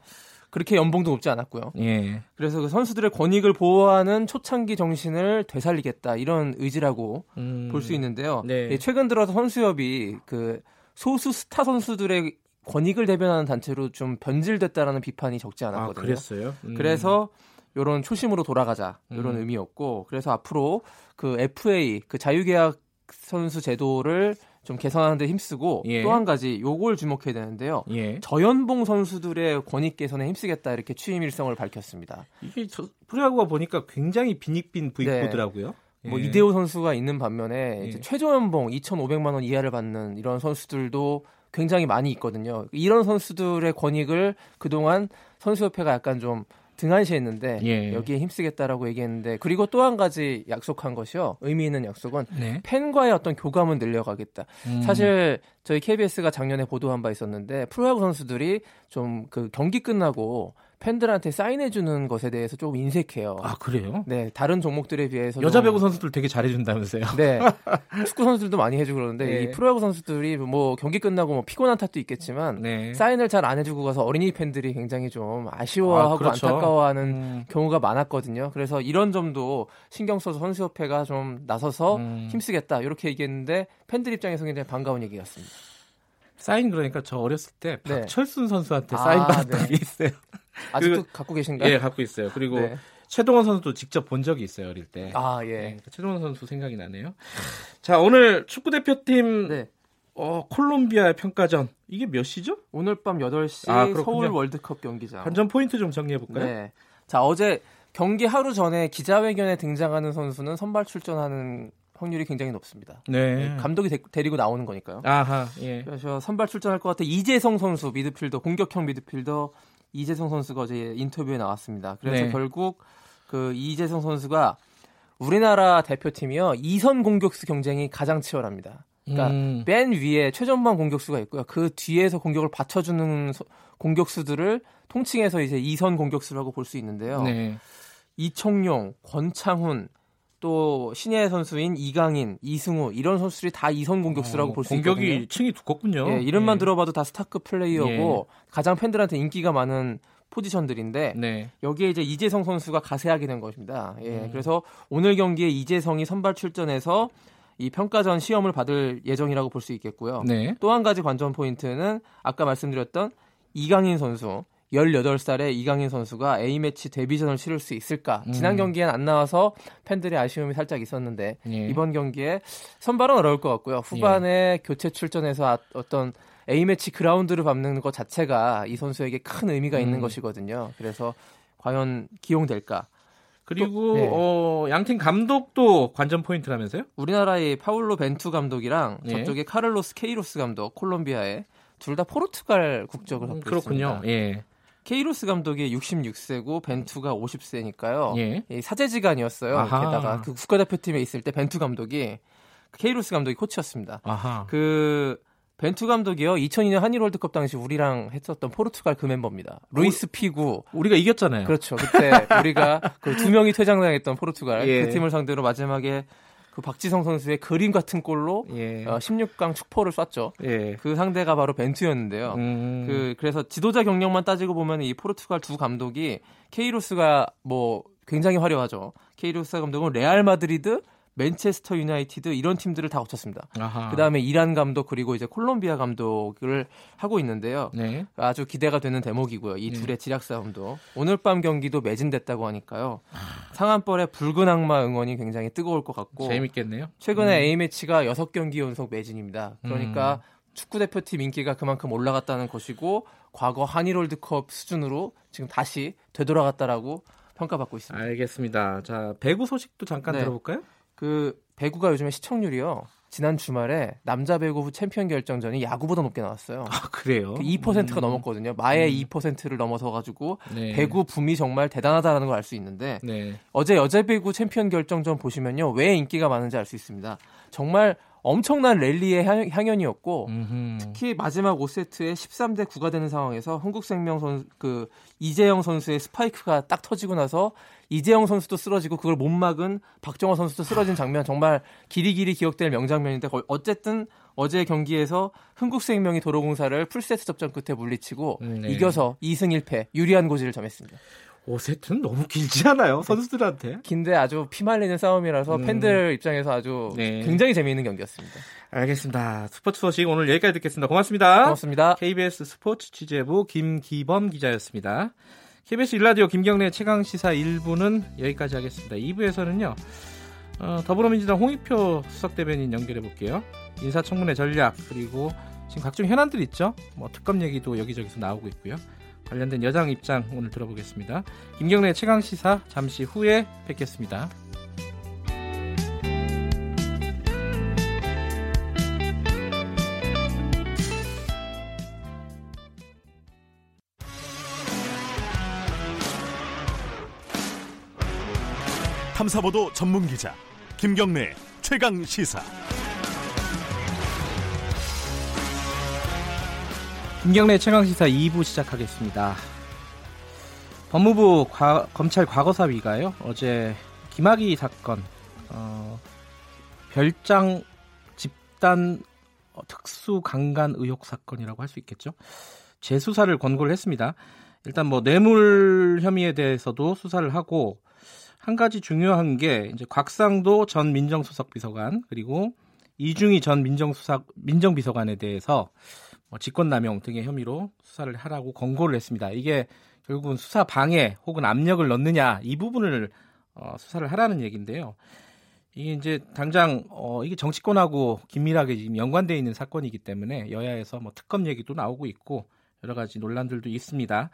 그렇게 연봉도 높지 않았고요. 예. 그래서 그 선수들의 권익을 보호하는 초창기 정신을 되살리겠다 이런 의지라고 음. 볼수 있는데요. 네. 예, 최근 들어서 선수협이 그 소수 스타 선수들의 권익을 대변하는 단체로 좀 변질됐다라는 비판이 적지 아, 않았거든요. 그랬어요. 음. 그래서 요런 초심으로 돌아가자 이런 음. 의미였고 그래서 앞으로 그 FA 그 자유계약 선수 제도를 좀 개선하는 데 힘쓰고 예. 또한 가지 요걸 주목해야 되는데요. 예. 저연봉 선수들의 권익 개선에 힘쓰겠다 이렇게 취임 일성을 밝혔습니다. 이게 저, 프로야구가 보니까 굉장히 빈익빈 부익부더라고요. 뭐 예. 이대호 선수가 있는 반면에 예. 이제 최저 연봉 2,500만 원 이하를 받는 이런 선수들도 굉장히 많이 있거든요. 이런 선수들의 권익을 그동안 선수협회가 약간 좀 등한시했는데 예. 여기에 힘쓰겠다라고 얘기했는데 그리고 또 한 가지 약속한 것이요. 의미 있는 약속은 네. 팬과의 어떤 교감을 늘려가겠다. 음. 사실 저희 KBS가 작년에 보도한 바 있었는데 프로야구 선수들이 좀 그 경기 끝나고 팬들한테 사인해주는 것에 대해서 조금 인색해요. 아 그래요? 네, 다른 종목들에 비해서 여자 좀- 배구 선수들 되게 잘해준다면서요? 네. 축구 선수들도 많이 해주고 그러는데 네. 이 프로야구 선수들이 뭐 경기 끝나고 뭐 피곤한 탓도 있겠지만 네. 사인을 잘 안 해주고 가서 어린이 팬들이 굉장히 좀 아쉬워하고 아, 그렇죠. 안타까워하는 음. 경우가 많았거든요. 그래서 이런 점도 신경 써서 선수협회가 좀 나서서 음. 힘쓰겠다 이렇게 얘기했는데 팬들 입장에서 굉장히 반가운 얘기였습니다. 사인 그러니까 저 어렸을 때 네. 박철순 선수한테 아, 사인 받았던 네. 게 있어요. 아직도 그리고- 갖고 계신가요? 예, 갖고 있어요. 그리고 네. 최동원 선수도 직접 본 적이 있어요, 어릴 때. 아 네, 예. 그러니까 최동원 선수 생각이 나네요. 자, 오늘 축구 대표팀 네. 어, 콜롬비아 평가전 이게 몇 시죠? 오늘 밤 8시 아, 그렇군요. 서울 월드컵 경기장. 관전 포인트 좀 정리해 볼까요? 네. 자, 어제 경기 하루 전에 기자회견에 등장하는 선수는 선발 출전하는 확률이 굉장히 높습니다. 네. 감독이 데, 데리고 나오는 거니까요. 아하, 예. 그래서 선발 출전할 것 같아 이재성 선수 미드필더 공격형 미드필더 이재성 선수가 어제 인터뷰에 나왔습니다. 그래서 네. 결국 그 이재성 선수가 우리나라 대표팀이요 이선 공격수 경쟁이 가장 치열합니다. 그러니까 음, 맨 위에 최전방 공격수가 있고요. 그 뒤에서 공격을 받쳐주는 소- 공격수들을 통칭해서 이제 이선 공격수라고 볼 수 있는데요. 네. 이청용, 권창훈, 또 신예 선수인 이강인, 이승우 이런 선수들이 다 이선 공격수라고 어, 볼수 공격이 있거든요. 층이 두껍군요. 예, 이름만 예. 들어봐도 다 스타급 플레이어고 가장 팬들한테 인기가 많은 포지션들인데 네. 여기에 이제 이재성 선수가 가세하게 된 것입니다. 예, 음. 그래서 오늘 경기에 이재성이 선발 출전해서 이 평가전 시험을 받을 예정이라고 볼 수 있겠고요. 네. 또한 가지 관전 포인트는 아까 말씀드렸던 이강인 선수 18살의 이강인 선수가 A매치 데뷔전을 치를 수 있을까? 지난 음. 경기엔 안 나와서 팬들의 아쉬움이 살짝 있었는데 예. 이번 경기에 선발은 어려울 것 같고요. 후반에 교체 출전해서 아- 어떤 A매치 그라운드를 밟는 것 자체가 이 선수에게 큰 의미가 있는 음. 것이거든요. 그래서 과연 기용될까? 그리고 네. 어, 양팀 감독도 관전 포인트라면서요? 우리나라의 파울로 벤투 감독이랑 예. 저쪽에 카를로스 케이로스 감독 콜롬비아의 둘 다 포르투갈 국적을 갖고 음, 그렇군요. 있습니다. 예. 케이로스 감독이 66세고 벤투가 50세니까요. 예. 사제지간이었어요. 아하. 게다가 그 국가대표팀에 있을 때 벤투 감독이 케이로스 감독이 코치였습니다. 아하. 그 벤투 감독이요. 2002년 한일 월드컵 당시 우리랑 했었던 포르투갈 그 멤버입니다. 루이스 피구. 우리가 이겼잖아요. 그렇죠. 그때 우리가 그 두 명이 퇴장당했던 포르투갈 예. 그 팀을 상대로 마지막에 그 박지성 선수의 그림 같은 골로 예. 어, 16강 축포를 쐈죠. 예. 그 상대가 바로 벤투였는데요. 음. 그 그래서 지도자 경력만 따지고 보면 이 포르투갈 두 감독이 케이로스가 뭐 굉장히 화려하죠. 케이로스 감독은 레알 마드리드, 맨체스터 유나이티드 이런 팀들을 다 거쳤습니다. 아하. 그다음에 이란 감독 그리고 이제 콜롬비아 감독을 하고 있는데요. 네. 아주 기대가 되는 대목이고요. 이 둘의 지략 싸움도 오늘 밤 경기도 매진됐다고 하니까요. 상한벌의 붉은 악마 응원이 굉장히 뜨거울 것 같고 재밌겠네요. 최근에 A 매치가 6 경기 연속 매진입니다. 그러니까 축구 대표팀 인기가 그만큼 올라갔다는 것이고 과거 한일 월드컵 수준으로 지금 다시 되돌아갔다라고 평가받고 있습니다. 알겠습니다. 자, 배구 소식도 잠깐 네. 들어볼까요? 그 배구가 요즘에 시청률이요. 지난 주말에 남자 배구 챔피언 결정전이 야구보다 높게 나왔어요. 아, 그래요. 그 2%가 넘었거든요. 마의 2%를 넘어서 가지고 네. 배구 붐이 정말 대단하다는 걸 알 수 있는데 네. 어제 여자 배구 챔피언 결정전 보시면요. 왜 인기가 많은지 알 수 있습니다. 정말 엄청난 랠리의 향- 향연이었고 음흠. 특히 마지막 5세트에 13대 9가 되는 상황에서 흥국생명 선, 그 이재영 선수의 스파이크가 딱 터지고 나서 이재영 선수도 쓰러지고 그걸 못 막은 박정호 선수도 쓰러진 장면 정말 길이 길이 기억될 명장면인데 어쨌든 어제 경기에서 흥국생명이 도로공사를 풀세트 접전 끝에 물리치고 네. 이겨서 2승 1패 유리한 고지를 점했습니다. 5세트는 너무 길지 않아요? 선수들한테? 긴데 아주 피말리는 싸움이라서 음. 팬들 입장에서 아주 네. 굉장히 재미있는 경기였습니다. 알겠습니다. 스포츠 소식 오늘 여기까지 듣겠습니다. 고맙습니다. 고맙습니다. KBS 스포츠 취재부 김기범 기자였습니다. KBS 일라디오 김경래 최강 시사 1부는 여기까지 하겠습니다. 2부에서는요. 어, 더불어민주당 홍익표 수석 대변인 연결해 볼게요. 인사청문회 전략 그리고 지금 각종 현안들 있죠. 뭐 특검 얘기도 여기저기서 나오고 있고요. 관련된 여당 입장 오늘 들어보겠습니다. 김경래 최강 시사 잠시 후에 뵙겠습니다. 탐사보도 전문 기자 김경래 최강 시사. 김경래 최강 시사 2부 시작하겠습니다. 법무부 과- 검찰 과거사위가요 어제 김학의 사건 어, 별장 집단 어, 특수 강간 의혹 사건이라고 할 수 있겠죠. 재수사를 권고를 했습니다. 일단 뭐 뇌물 혐의에 대해서도 수사를 하고 한 가지 중요한 게 이제 곽상도 전 민정수석 비서관 그리고 이중희 전 민정수석 민정비서관에 대해서 뭐 직권남용 등의 혐의로 수사를 하라고 권고를 했습니다. 이게 결국은 수사 방해 혹은 압력을 넣느냐 이 부분을 어, 수사를 하라는 얘기인데요. 이게 이제 당장 어, 이게 정치권하고 긴밀하게 지금 연관되어 있는 사건이기 때문에 여야에서 뭐 특검 얘기도 나오고 있고 여러 가지 논란들도 있습니다.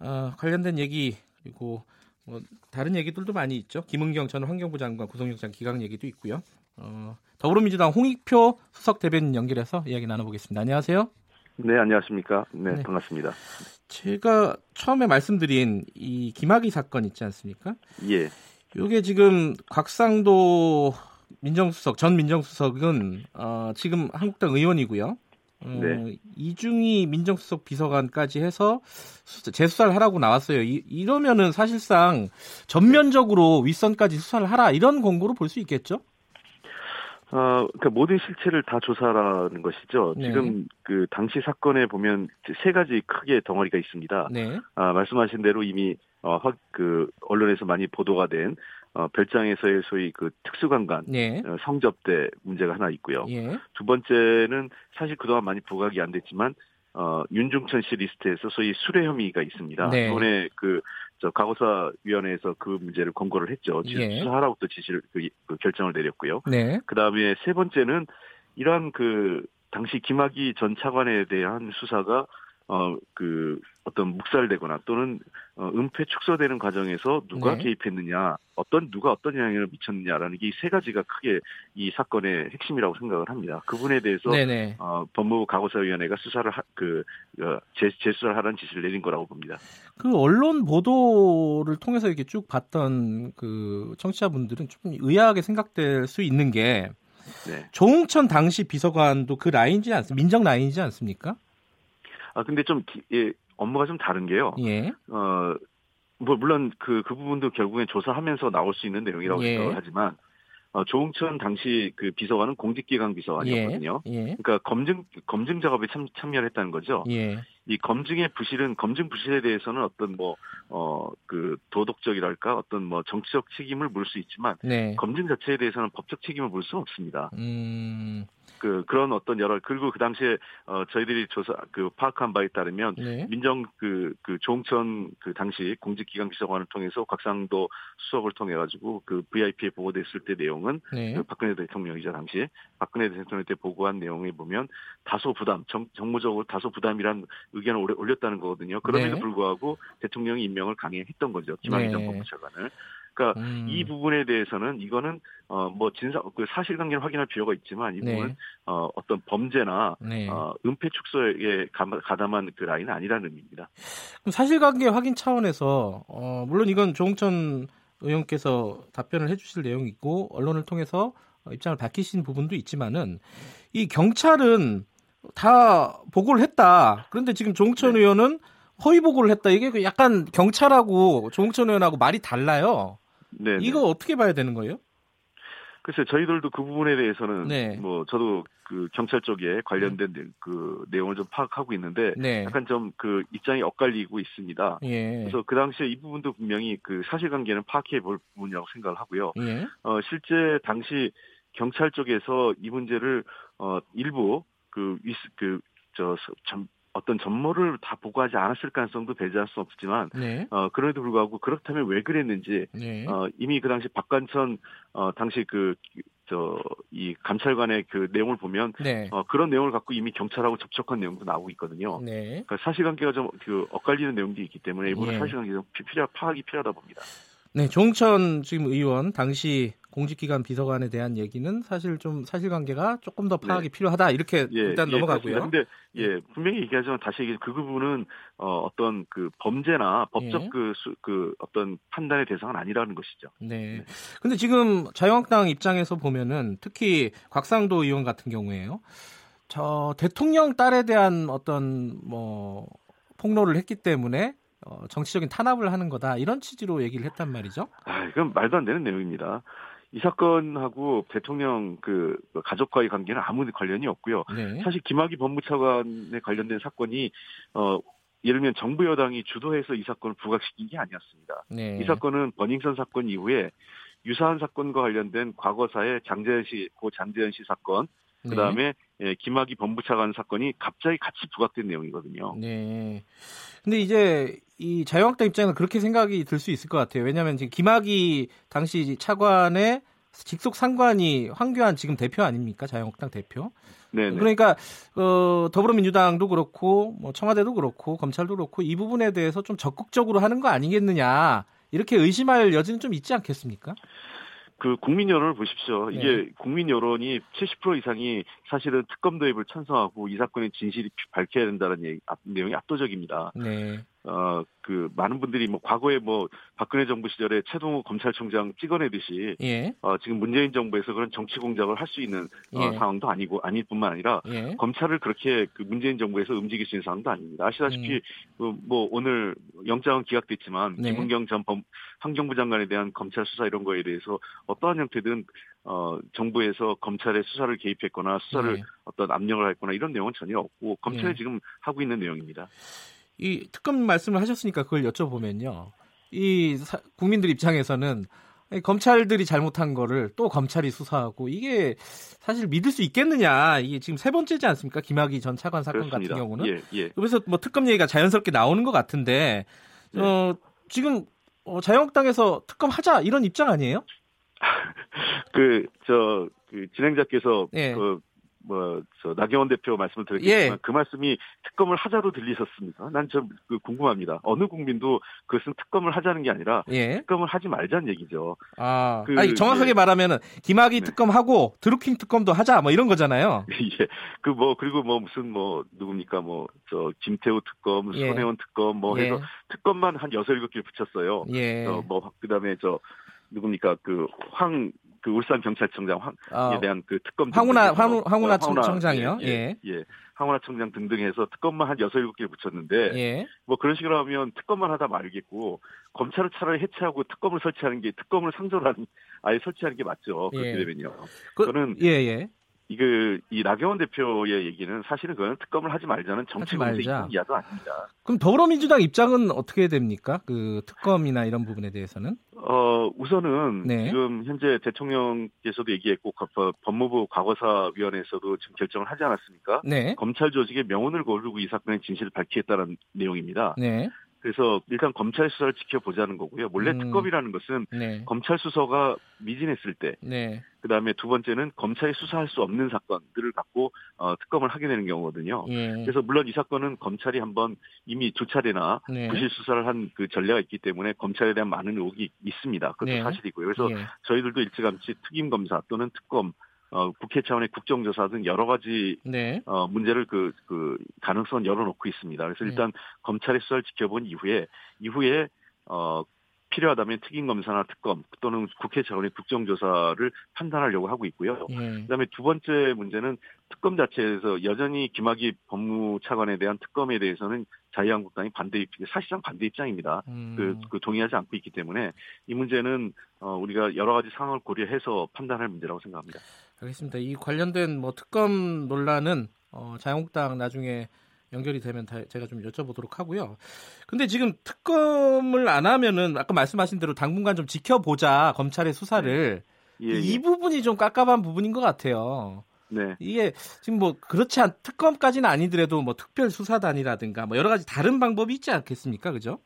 어, 관련된 얘기 그리고 뭐 다른 얘기들도 많이 있죠. 김은경 전 환경부 장관 구속영장 기각 얘기도 있고요. 어, 더불어민주당 홍익표 수석 대변인 연결해서 이야기 나눠보겠습니다. 안녕하세요. 네, 안녕하십니까. 네, 네. 반갑습니다. 제가 처음에 말씀드린 이 김학의 사건 있지 않습니까? 예, 이게 지금 곽상도 민정수석 전 민정수석은 어, 지금 한국당 의원이고요. 어, 네. 이중희 민정수석 비서관까지 해서 수- 재수사를 하라고 나왔어요. 이, 이러면은 사실상 전면적으로 윗선까지 수사를 하라 이런 권고로 볼 수 있겠죠? 어, 그러니까 모든 실체를 다 조사하라는 것이죠. 네. 지금 그 당시 사건에 보면 세 가지 크게 덩어리가 있습니다. 네. 아, 말씀하신 대로 이미 어, 확, 그 언론에서 많이 보도가 된 어, 별장에서의 소위 그 특수강간 네. 어, 성접대 문제가 하나 있고요. 예. 두 번째는 사실 그동안 많이 부각이 안 됐지만 어, 윤중천 씨 리스트에서 소위 수뢰 혐의가 있습니다. 네. 이번에 그, 저, 과거사 위원회에서 그 문제를 권고를 했죠. 지- 예. 수사하라고 또 지시를, 그, 그 결정을 내렸고요. 네. 그 다음에 세 번째는 이러한 그, 당시 김학의 전 차관에 대한 수사가 어, 그, 어떤 묵살되거나 또는 어, 은폐 축소되는 과정에서 누가 네. 개입했느냐, 어떤, 누가 어떤 영향을 미쳤느냐라는 게 이 세 가지가 크게 이 사건의 핵심이라고 생각을 합니다. 그 부분에 대해서 네네. 어, 법무부 가고사위원회가 수사를 하, 그 어, 재, 재수사를 하라는 지시를 내린 거라고 봅니다. 그 언론 보도를 통해서 이렇게 쭉 봤던 그 청취자분들은 좀 의아하게 생각될 수 있는 게 네. 조홍천 당시 비서관도 그 라인이지 않습니까? 민정 라인이지 않습니까? 아 근데 좀 기- 예, 업무가 좀 다른 게요. 예. 어, 뭐 물론 그그 부분도 결국엔 조사하면서 나올 수 있는 내용이라고 예. 생각을 하지만 어, 조홍천 당시 그 비서관은 공직기강 비서관이었거든요. 예. 그러니까 검증 검증 작업에 참 참여를 했다는 거죠. 예. 이 검증의 부실은 검증 부실에 대해서는 어떤 뭐어그 도덕적이랄까 어떤 뭐 정치적 책임을 물 수 있지만 네. 검증 자체에 대해서는 법적 책임을 물 수는 없습니다. 음. 그 그런 어떤 여러 그리고 그 당시에 어 저희들이 조사 그 파악한 바에 따르면 네. 민정 그, 그 조홍천 그 당시 공직기강 비서관을 통해서 곽상도 수석을 통해 가지고 그 VIP에 보고됐을 때 내용은 네. 그 박근혜 대통령이자 당시에 박근혜 대통령 때 보고한 내용에 보면 다소 부담 정, 정무적으로 다소 부담이란 의견을 올렸다는 거거든요. 그럼에도 네. 불구하고 대통령이 임명을 강행했던 거죠. 김학의 네. 전 법무차관을. 그러니까 음. 이 부분에 대해서는 이거는 어뭐 진상 그 사실관계를 확인할 필요가 있지만 이 네. 부분은 어 어떤 범죄나 네. 어 은폐 축소에 가- 가담한 그 라인은 아니라는 의미입니다. 그럼 사실관계 확인 차원에서 어, 물론 이건 조홍천 의원께서 답변을 해주실 내용이고 언론을 통해서 어, 입장을 밝히신 부분도 있지만은 이 경찰은 다 보고를 했다. 그런데 지금 조홍천 네. 의원은 허위 보고를 했다. 이게 그 약간 경찰하고 조홍천 의원하고 말이 달라요. 네. 이거 어떻게 봐야 되는 거예요? 글쎄 저희들도 그 부분에 대해서는 네. 뭐 저도 그 경찰 쪽에 관련된 내- 그 내용을 좀 파악하고 있는데 네. 약간 좀 그 입장이 엇갈리고 있습니다. 예. 그래서 그 당시에 이 부분도 분명히 그 사실관계는 파악해 볼 부분이라고 생각을 하고요. 예. 어, 실제 당시 경찰 쪽에서 이 문제를 어, 일부 그, 위스, 그, 저, 서- 점, 어떤 전모를 다 보고하지 않았을 가능성도 배제할 수 없지만, 네. 어, 그럼에도 불구하고 그렇다면 왜 그랬는지, 네. 어, 이미 그 당시 박관천, 어, 당시 그, 저, 이 감찰관의 그 내용을 보면, 네. 어, 그런 내용을 갖고 이미 경찰하고 접촉한 내용도 나오고 있거든요. 네. 그러니까 사실관계가 좀 그 엇갈리는 내용도 있기 때문에 이부분 예. 사실관계 좀 피- 필요, 파악이 필요하다 봅니다. 네, 조홍천 지금 의원 당시 공직기관 비서관에 대한 얘기는 사실 좀 사실관계가 조금 더 파악이 필요하다 이렇게 일단 넘어가고요. 네. 그렇습니다. 근데 예 분명히 얘기하지만 다시 얘기 그 부분은 어, 어떤 그 범죄나 법적 예. 그, 수, 그 어떤 판단의 대상은 아니라는 것이죠. 네. 근데 지금 자유한국당 입장에서 보면은 특히 곽상도 의원 같은 경우에요. 저 대통령 딸에 대한 어떤 뭐 폭로를 했기 때문에 어, 정치적인 탄압을 하는 거다 이런 취지로 얘기를 했단 말이죠. 아 이건 말도 안 되는 내용입니다. 이 사건하고 대통령 그 가족과의 관계는 아무 관련이 없고요. 네. 사실 김학의 법무차관에 관련된 사건이 어 예를 들면 정부 여당이 주도해서 이 사건을 부각시킨 게 아니었습니다. 네. 이 사건은 버닝썬 사건 이후에 유사한 사건과 관련된 과거사의 장재현 씨, 고 장재현 씨 사건, 네. 그 다음에 예, 김학의 법무차관 사건이 갑자기 같이 부각된 내용이거든요. 네. 근데 이제 이 자유한국당 입장에는 그렇게 생각이 들 수 있을 것 같아요. 왜냐하면 지금 김학의 당시 차관의 직속 상관이 황교안 지금 대표 아닙니까? 자유한국당 대표. 네, 네. 그러니까 어, 더불어민주당도 그렇고 뭐 청와대도 그렇고 검찰도 그렇고 이 부분에 대해서 좀 적극적으로 하는 거 아니겠느냐 이렇게 의심할 여지는 좀 있지 않겠습니까? 그 국민 여론을 보십시오. 이게 네. 국민 여론이 70% 이상이 사실은 특검 도입을 찬성하고 이 사건의 진실이 밝혀야 된다는 얘기, 앞- 내용이 압도적입니다. 네. 어, 그 많은 분들이 뭐 과거에 뭐 박근혜 정부 시절에 최동호 검찰총장 찍어내듯이 예. 어, 지금 문재인 정부에서 그런 정치 공작을 할 수 있는 어, 예. 상황도 아니고 아닐 뿐만 아니라 예. 검찰을 그렇게 그 문재인 정부에서 움직일 수 있는 상황도 아닙니다. 아시다시피 음. 그 뭐 오늘 영장은 기각됐지만 네. 김은경 전 범, 환경부 장관에 대한 검찰 수사 이런 거에 대해서 어떠한 형태든 어 정부에서 검찰의 수사를 개입했거나 수사를 네. 어떤 압력을 했거나 이런 내용은 전혀 없고 검찰이 네. 지금 하고 있는 내용입니다. 이 특검 말씀을 하셨으니까 그걸 여쭤보면요. 이 사- 국민들 입장에서는 검찰들이 잘못한 거를 또 검찰이 수사하고 이게 사실 믿을 수 있겠느냐 이게 지금 세 번째지 않습니까? 김학의 전 차관 사건 그렇습니다. 같은 경우는 예, 예. 그래서 뭐 특검 얘기가 자연스럽게 나오는 것 같은데 네. 어, 지금 어, 자유한국당에서 특검 하자 이런 입장 아니에요? 그, 저, 그, 진행자께서, 예. 그, 뭐, 저, 나경원 대표 말씀을 드렸겠지만, 예. 그 말씀이 특검을 하자로 들리셨습니까? 난 좀, 그, 궁금합니다. 어느 국민도 그것은 특검을 하자는 게 아니라, 예. 특검을 하지 말자는 얘기죠. 아, 그, 아니, 정확하게 예. 말하면은 김학의 네. 특검하고 드루킹 특검도 하자 뭐 이런 거잖아요. 예. 그 뭐, 그리고 뭐, 무슨 뭐, 누굽니까, 뭐, 저, 김태우 특검, 예. 손혜원 특검, 뭐 해서 특검만 한 여섯, 일곱 개 붙였어요. 예. 어, 뭐, 그 다음에 저, 누굽니까, 그, 황, 그 울산 경찰청장 황에 어, 대한 그 특검 황운하 등등해서 황- 황운하 어, 황운하, 청장이요? 예, 예. 예, 예. 황운하 청장 등등해서 특검만 한 여섯 일곱 개 붙였는데 예. 뭐 그런 식으로 하면 특검만 하다 말겠고 검찰을 차라리 해체하고 특검을 설치하는 게 특검을 상존하는 아예 설치하는 게 맞죠. 그렇게 예. 되면요. 그, 저는 예, 예. 이거 이 나경원 대표의 얘기는 사실은 그건 특검을 하지 말자는 정치 공세. 이야도 아닙니다. 그럼 더불어민주당 입장은 어떻게 됩니까? 그 특검이나 이런 부분에 대해서는? 어, 우선은 네. 지금 현재 대통령께서도 얘기했고 거- 법무부 과거사위원회에서도 지금 결정을 하지 않았습니까? 네. 검찰 조직의 명운을 거두고 이 사건의 진실을 밝히겠다는 내용입니다. 네. 그래서 일단 검찰 수사를 지켜보자는 거고요. 원래 음. 특검이라는 것은 네. 검찰 수사가 미진했을 때, 네. 그 다음에 두 번째는 검찰이 수사할 수 없는 사건들을 갖고 어, 특검을 하게 되는 경우거든요. 예. 그래서 물론 이 사건은 검찰이 한번 이미 두 차례나 네. 부실 수사를 한 그 전례가 있기 때문에 검찰에 대한 많은 의혹이 있습니다. 그것도 네. 사실이고요. 그래서 예. 저희들도 일찌감치 특임 검사 또는 특검, 어, 국회 차원의 국정조사 등 여러 가지 네. 어, 문제를 그, 그, 가능성 열어놓고 있습니다. 그래서 네. 일단 검찰의 수사를 지켜본 이후에, 이후에, 어, 필요하다면 특임 검사나 특검 또는 국회 차원의 국정조사를 판단하려고 하고 있고요. 예. 그다음에 두 번째 문제는 특검 자체에서 여전히 김학의 법무차관에 대한 특검에 대해서는 자유한국당이 반대 입 사실상 반대 입장입니다. 음. 그, 그 동의하지 않고 있기 때문에 이 문제는 어, 우리가 여러 가지 상황을 고려해서 판단할 문제라고 생각합니다. 알겠습니다. 이 관련된 뭐 특검 논란은 어, 자유한국당 나중에 연결이 되면 다 제가 좀 여쭤보도록 하고요. 근데 지금 특검을 안 하면은 아까 말씀하신 대로 당분간 좀 지켜보자 검찰의 수사를 예, 이 예. 부분이 좀 깝깝한 부분인 것 같아요. 네. 이게 지금 뭐 그렇지 않 특검까지는 아니더라도 뭐 특별 수사단이라든가 뭐 여러 가지 다른 방법이 있지 않겠습니까, 그죠?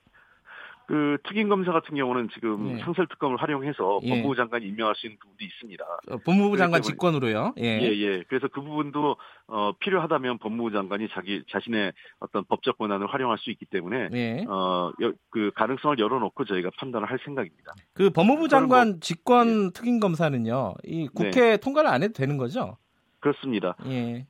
그 특임 검사 같은 경우는 지금 예. 상설 특검을 활용해서 예. 법무부 장관이 임명할 수 있는 부분도 있습니다. 어, 법무부 장관 직권으로요. 예. 예, 예. 그래서 그 부분도 어, 필요하다면 법무부 장관이 자기 자신의 어떤 법적 권한을 활용할 수 있기 때문에 예. 어, 여- 그 가능성을 열어놓고 저희가 판단을 할 생각입니다. 그 법무부 그거는 장관 직권 특임 검사는요. 이 국회 통과를 안 해도 되는 거죠? 그렇습니다. 예.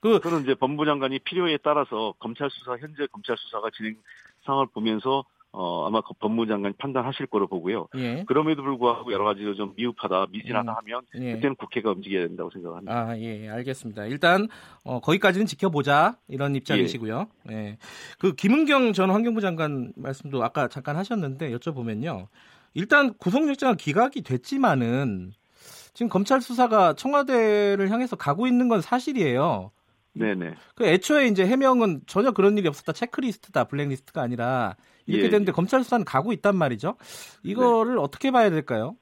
그 그는 이제 법무부 장관이 필요에 따라서 검찰 수사 현재 검찰 수사가 진행 상황을 보면서 어, 아마 그 법무부 장관이 판단하실 거로 보고요. 예. 그럼에도 불구하고 여러 가지로 좀 미흡하다, 미진하다 음. 하면 예. 그때는 국회가 움직여야 된다고 생각합니다. 아, 예, 알겠습니다. 일단 어, 거기까지는 지켜보자 이런 입장이시고요. 예. 그 김은경 전 환경부 장관 말씀도 아까 잠깐 하셨는데 여쭤보면요. 일단 구속영장은 기각이 됐지만은 지금 검찰 수사가 청와대를 향해서 가고 있는 건 사실이에요. 네네. 그 애초에 이제 해명은 전혀 그런 일이 없었다. 체크리스트다. 블랙리스트가 아니라 이렇게 예, 됐는데 예. 검찰 수사는 가고 있단 말이죠. 이거를 어떻게 봐야 될까요?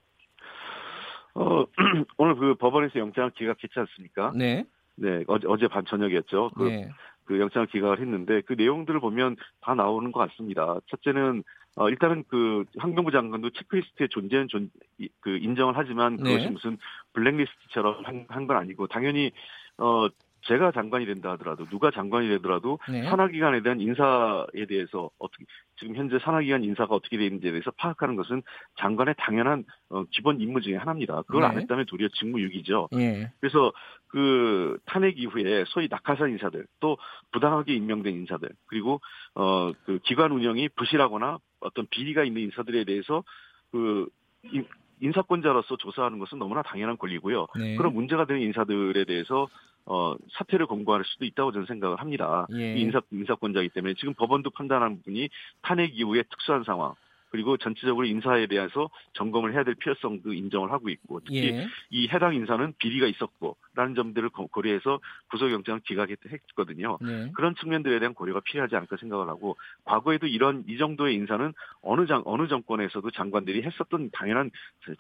어, 오늘 그 법원에서 영장을 기각했지 않습니까? 네. 네, 어제, 어제 밤 저녁이었죠. 그, 네. 그 영장을 기각을 했는데 그 내용들을 보면 다 나오는 것 같습니다. 첫째는 어, 일단은 그 환경부 장관도 체크리스트의 존재는 존, 이- 그 인정을 하지만 그것이 네. 무슨 블랙리스트처럼 한 건 아니고 당연히 어 제가 장관이 된다 하더라도 누가 장관이 되더라도 네. 산하기관에 대한 인사에 대해서 어떻게 지금 현재 산하기관 인사가 어떻게 되어 있는지에 대해서 파악하는 것은 장관의 당연한 어, 기본 임무 중에 하나입니다. 그걸 안 네. 했다면 도리어 직무유기죠. 예. 그래서 그 탄핵 이후에 소위 낙하산 인사들 또 부당하게 임명된 인사들 그리고 어 그 기관 운영이 부실하거나 어떤 비리가 있는 인사들에 대해서 그 인- 인사권자로서 조사하는 것은 너무나 당연한 권리고요. 네. 그런 문제가 되는 인사들에 대해서 어 사퇴를 권고할 수도 있다고 저는 생각을 합니다. 예. 이 인사 인사권자이기 때문에 지금 법원도 판단한 부분이 탄핵 이후의 특수한 상황 그리고 전체적으로 인사에 대해서 점검을 해야 될 필요성도 인정을 하고 있고 특히 예. 이 해당 인사는 비리가 있었고 라는 점들을 고- 고려해서 구속영장을 기각했거든요. 네. 그런 측면들에 대한 고려가 필요하지 않을까 생각을 하고 과거에도 이런 이 정도의 인사는 어느 장 어느 정권에서도 장관들이 했었던 당연한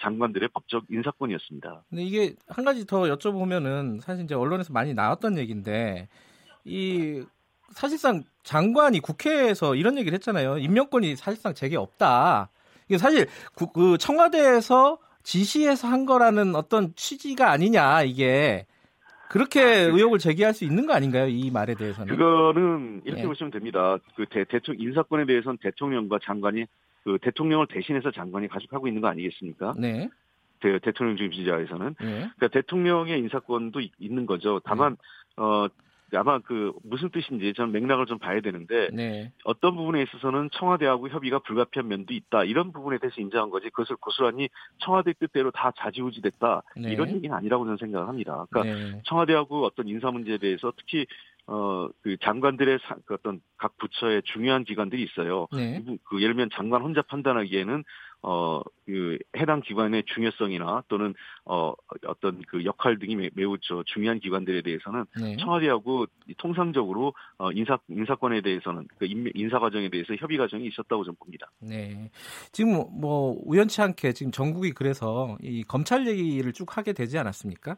장관들의 법적 인사권이었습니다. 근데 이게 한 가지 더 여쭤보면은 사실 이제 언론에서 많이 나왔던 얘기인데 이 사실상 장관이 국회에서 이런 얘기를 했잖아요. 임명권이 사실상 제게 없다. 이게 사실 구- 그 청와대에서 지시해서 한 거라는 어떤 취지가 아니냐 이게 그렇게 의혹을 제기할 수 있는 거 아닌가요? 이 말에 대해서는. 그거는 이렇게 네. 보시면 됩니다. 그 대, 대통령 인사권에 대해서는 대통령과 장관이 그 대통령을 대신해서 장관이 가족하고 있는 거 아니겠습니까? 네. 대, 대통령 중심주의자에서는 예. 그러니까 대통령의 인사권도 이- 있는 거죠. 다만 어 아마 그 무슨 뜻인지 저는 맥락을 좀 봐야 되는데 네. 어떤 부분에 있어서는 청와대하고 협의가 불가피한 면도 있다. 이런 부분에 대해서 인정한 거지. 그것을 고스란히 청와대 뜻대로 다 자지우지됐다. 네. 이런 얘기는 아니라고 저는 생각을 합니다. 그러니까 네. 청와대하고 어떤 인사 문제에 대해서 특히 어그 장관들의 사- 그 어떤 각 부처의 중요한 기관들이 있어요. 네. 그, 그 예를 들면 장관 혼자 판단하기에는 어 그 해당 기관의 중요성이나 또는 어 어떤 그 역할 등이 매- 매우 저 중요한 기관들에 대해서는 네. 청와대하고 이 통상적으로 어 인사 인사권에 대해서는 그 임- 인사 과정에 대해서 협의 과정이 있었다고 저는 봅니다. 네. 지금 뭐- 뭐 우연치 않게 지금 전국이 그래서 이 검찰 얘기를 쭉 하게 되지 않았습니까?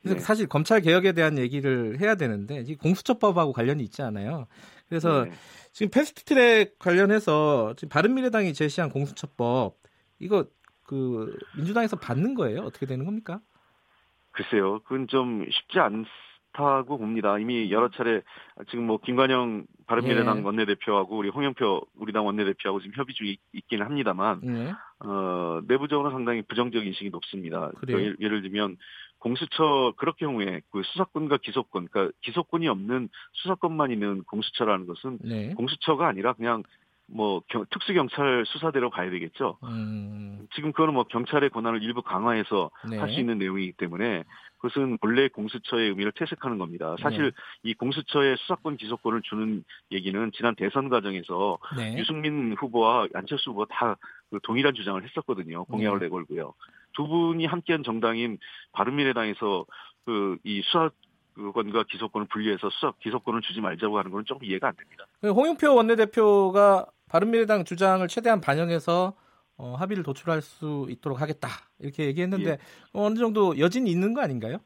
그래서 네. 사실 검찰 개혁에 대한 얘기를 해야 되는데 이 공수처법하고 관련이 있지 않아요. 그래서 네. 지금 패스트트랙 관련해서 지금 바른미래당이 제시한 공수처법 이거 그 민주당에서 받는 거예요? 어떻게 되는 겁니까? 글쎄요, 그건 좀 쉽지 않다고 봅니다. 이미 여러 차례 지금 뭐 김관영 바른미래당 예. 원내대표하고 우리 홍영표 우리 당 원내대표하고 지금 협의 중에 있기는 합니다만 네. 어, 내부적으로 상당히 부정적 인식이 높습니다. 그래요? 예를, 예를 들면 공수처 그럴 경우에 그 수사권과 기소권, 그러니까 기소권이 없는 수사권만 있는 공수처라는 것은 네. 공수처가 아니라 그냥 뭐 경- 특수경찰 수사대로 가야 되겠죠. 음, 지금 그거는 뭐 경찰의 권한을 일부 강화해서 네. 할수 있는 내용이기 때문에 그것은 본래 공수처의 의미를 퇴색하는 겁니다. 사실 네. 이 공수처의 수사권 기소권을 주는 얘기는 지난 대선 과정에서 네. 유승민 후보와 안철수 후보 다그 동일한 주장을 했었거든요. 공약을 네. 내걸고요. 두 분이 함께한 정당인 바른미래당에서 그 이 수사 권과 기소권을 분리해서 수사 기소권을 주지 말자고 하는 건 조금 이해가 안 됩니다. 홍영표 원내대표가 바른미래당 주장을 최대한 반영해서 어, 합의를 도출할 수 있도록 하겠다 이렇게 얘기했는데 예. 어느 정도 여진이 있는 거 아닌가요?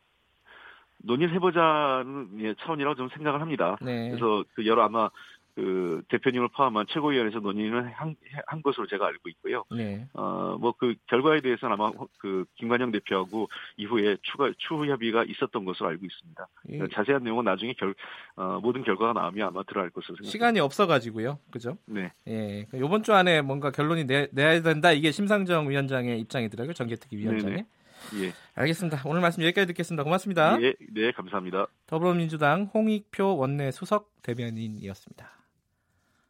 논의를 해보자는 예, 차원이라고 좀 생각을 합니다. 네. 그래서 그 여러 아마 그 대표님을 포함한 최고위원회에서 논의를 한, 한 것으로 제가 알고 있고요. 네. 어, 뭐 그 결과에 대해서는 아마 그 김관영 대표하고 이후에 추가 추후 협의가 있었던 것으로 알고 있습니다. 이 자세한 내용은 나중에 결 어, 모든 결과가 나오면 아마 들어갈 것으로 생각합니다. 시간이 없어가지고요, 그죠? 네. 예, 이번 주 안에 뭔가 결론이 내, 내야 된다 이게 심상정 위원장의 입장이더라고요, 정계특위 위원장의. 네네. 예. 알겠습니다. 오늘 말씀 여기까지 듣겠습니다. 고맙습니다. 예, 네, 감사합니다. 더불어민주당 홍익표 원내 수석 대변인이었습니다.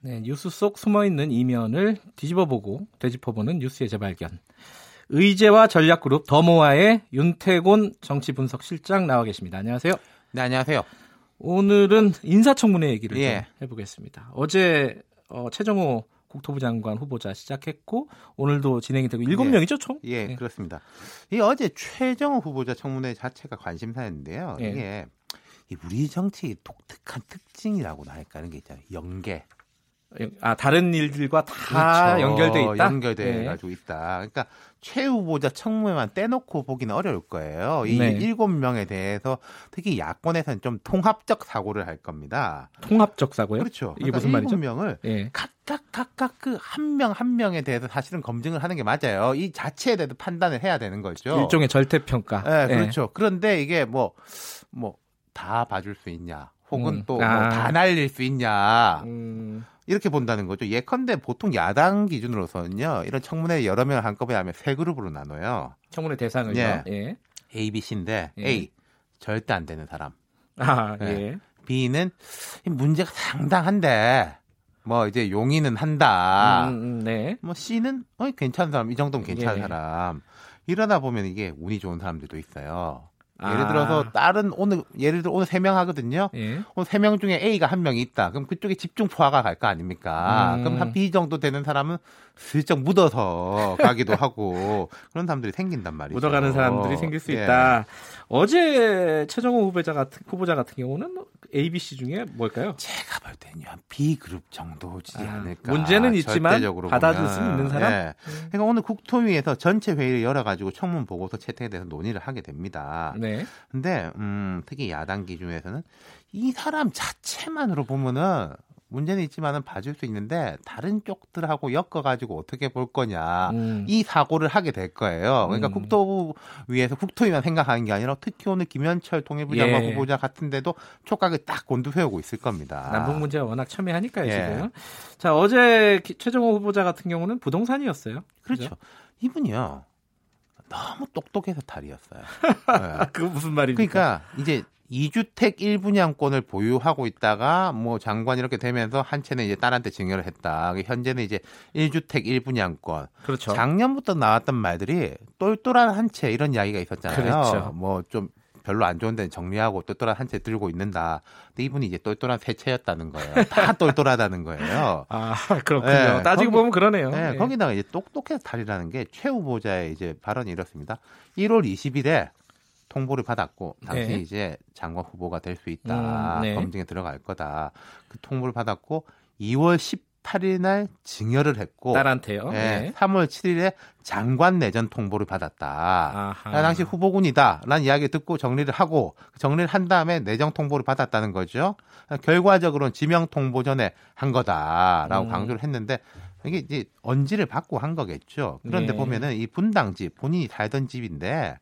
네, 뉴스 속 숨어있는 이면을 뒤집어보고 되짚어보는 뉴스의 재발견. 의제와 전략그룹 더모아의 윤태곤 정치분석실장 나와 계십니다. 안녕하세요. 네, 안녕하세요. 오늘은 인사청문회 얘기를 예. 좀 해보겠습니다. 어제 어, 최정호 국토부 장관 후보자 시작했고 오늘도 진행이 되고 일곱 예. 명이죠 총? 예, 네. 그렇습니다. 이 어제 최정호 후보자 청문회 자체가 관심사였는데요. 예. 이게 이 우리 정치의 독특한 특징이라고나 할까 하는 게 있잖아요. 연계. 아 다른 일들과 다 그렇죠. 연결돼 있다. 연결돼 예. 가지고 있다. 그러니까 최 후보자 청문회만 떼놓고 보기는 어려울 거예요. 이 네. 일곱 명에 대해서 특히 야권에서는 좀 통합적 사고를 할 겁니다. 통합적 사고요? 그렇죠. 이게 무슨 일곱 말이죠? 명을 예. 각각 각각 그 한 명 한 명에 대해서 사실은 검증을 하는 게 맞아요. 이 자체에 대해서 판단을 해야 되는 거죠. 일종의 절대 평가. 네, 그렇죠. 그런데 이게 뭐 뭐 다 봐줄 수 있냐, 혹은 음. 또뭐 아. 다 날릴 수 있냐 음, 이렇게 본다는 거죠. 예컨대 보통 야당 기준으로서는요, 이런 청문회 여러 명을 한꺼번에 하면 세 그룹으로 나눠요. 청문회 대상을요. 예. 예. A, B, C인데 예. A 절대 안 되는 사람, 아, 예. 예. B는 이 문제가 상당한데 뭐 이제 용의는 한다. 음, 음, 네. 뭐 C는 어 괜찮은 사람, 이 정도면 괜찮은 예. 사람. 이러다 보면 이게 운이 좋은 사람들도 있어요. 아. 예를 들어서 다른 오늘 예를 들어 오늘 세 명 하거든요. 예. 오늘 세 명 중에 A가 한명 있다. 그럼 그쪽에 집중 포화가 갈 거 아닙니까? 음. 그럼 한 B 정도 되는 사람은 슬쩍 묻어서 가기도 하고 그런 사람들이 생긴단 말이죠. 묻어가는 사람들이 생길 수 예. 있다. 어제 최정호 후보자 같은 후보자 같은 경우는 A, B, C 중에 뭘까요? 제가 볼 때는요 B 그룹 정도지 아, 않을까. 문제는 있지만 받아줄 보면. 수 있는 사람? 예. 그러니까 오늘 국토위에서 전체 회의를 열어가지고 청문 보고서 채택에 대해서 논의를 하게 됩니다. 네. 근데 음, 특히 야당 기준에서는 이 사람 자체만으로 보면은 문제는 있지만은 봐줄 수 있는데 다른 쪽들하고 엮어가지고 어떻게 볼 거냐 음. 이 사고를 하게 될 거예요. 그러니까 음. 국토부 위에서 국토위만 생각하는 게 아니라 특히 오늘 김현철 통일부 장관 예. 후보자 같은데도 촉각을 딱 곤두세우고 있을 겁니다. 남북 문제가 워낙 첨예하니까요, 예. 지금. 자, 어제 기- 최정호 후보자 같은 경우는 부동산이었어요. 그렇죠. 이분이요 너무 똑똑해서 탈이었어요. 예. 그거 무슨 말입니까? 그러니까 이제 2주택 1분양권을 보유하고 있다가 뭐 장관 이렇게 되면서 한 채는 이제 딸한테 증여를 했다. 현재는 이제 1주택 1분양권. 그렇죠. 작년부터 나왔던 말들이 똘똘한 한 채 이런 이야기가 있었잖아요. 그렇죠. 뭐좀 별로 안 좋은 데는 정리하고 똘똘한 한 채 들고 있는다. 근데 이분이 이제 똘똘한 세 채였다는 거예요. 다 똘똘하다는 거예요. 아, 그렇군요. 예, 따지고 거기- 보면 그러네요. 네, 예. 거기다가 이제 똑똑해서 탈이라는 게 최 후보자의 이제 발언이 이렇습니다. 1월 20일에 통보를 받았고 당시 네. 이제 장관 후보가 될 수 있다. 음, 네. 검증에 들어갈 거다. 그 통보를 받았고 2월 18일 날 증여를 했고 딸한테요. 예, 예. 3월 7일에 장관 내전 통보를 받았다. 나 당시 후보군이다라는 이야기 듣고 정리를 하고 그 정리를 한 다음에 내정 통보를 받았다는 거죠. 결과적으로는 지명 통보 전에 한 거다라고 음. 강조를 했는데 이게 이제 언지를 받고 한 거겠죠. 그런데 네. 보면은 이 분당 집 본인이 살던 집인데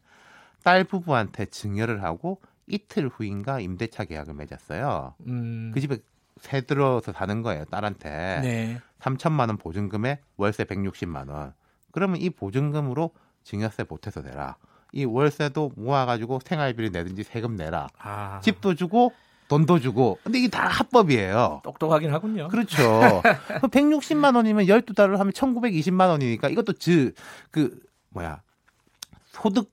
딸 부부한테 증여를 하고 이틀 후인가 임대차 계약을 맺었어요. 음. 그 집에 새 들어서 사는 거예요, 딸한테. 네. 3천만 원 보증금에 월세 160만 원. 그러면 이 보증금으로 증여세 보태서 내라. 이 월세도 모아가지고 생활비를 내든지 세금 내라. 아. 집도 주고 돈도 주고. 근데 이게 다 합법이에요. 똑똑하긴 하군요. 그렇죠. 160만 원이면 12달러 하면 1920만 원이니까 이것도 즈, 그, 뭐야, 소득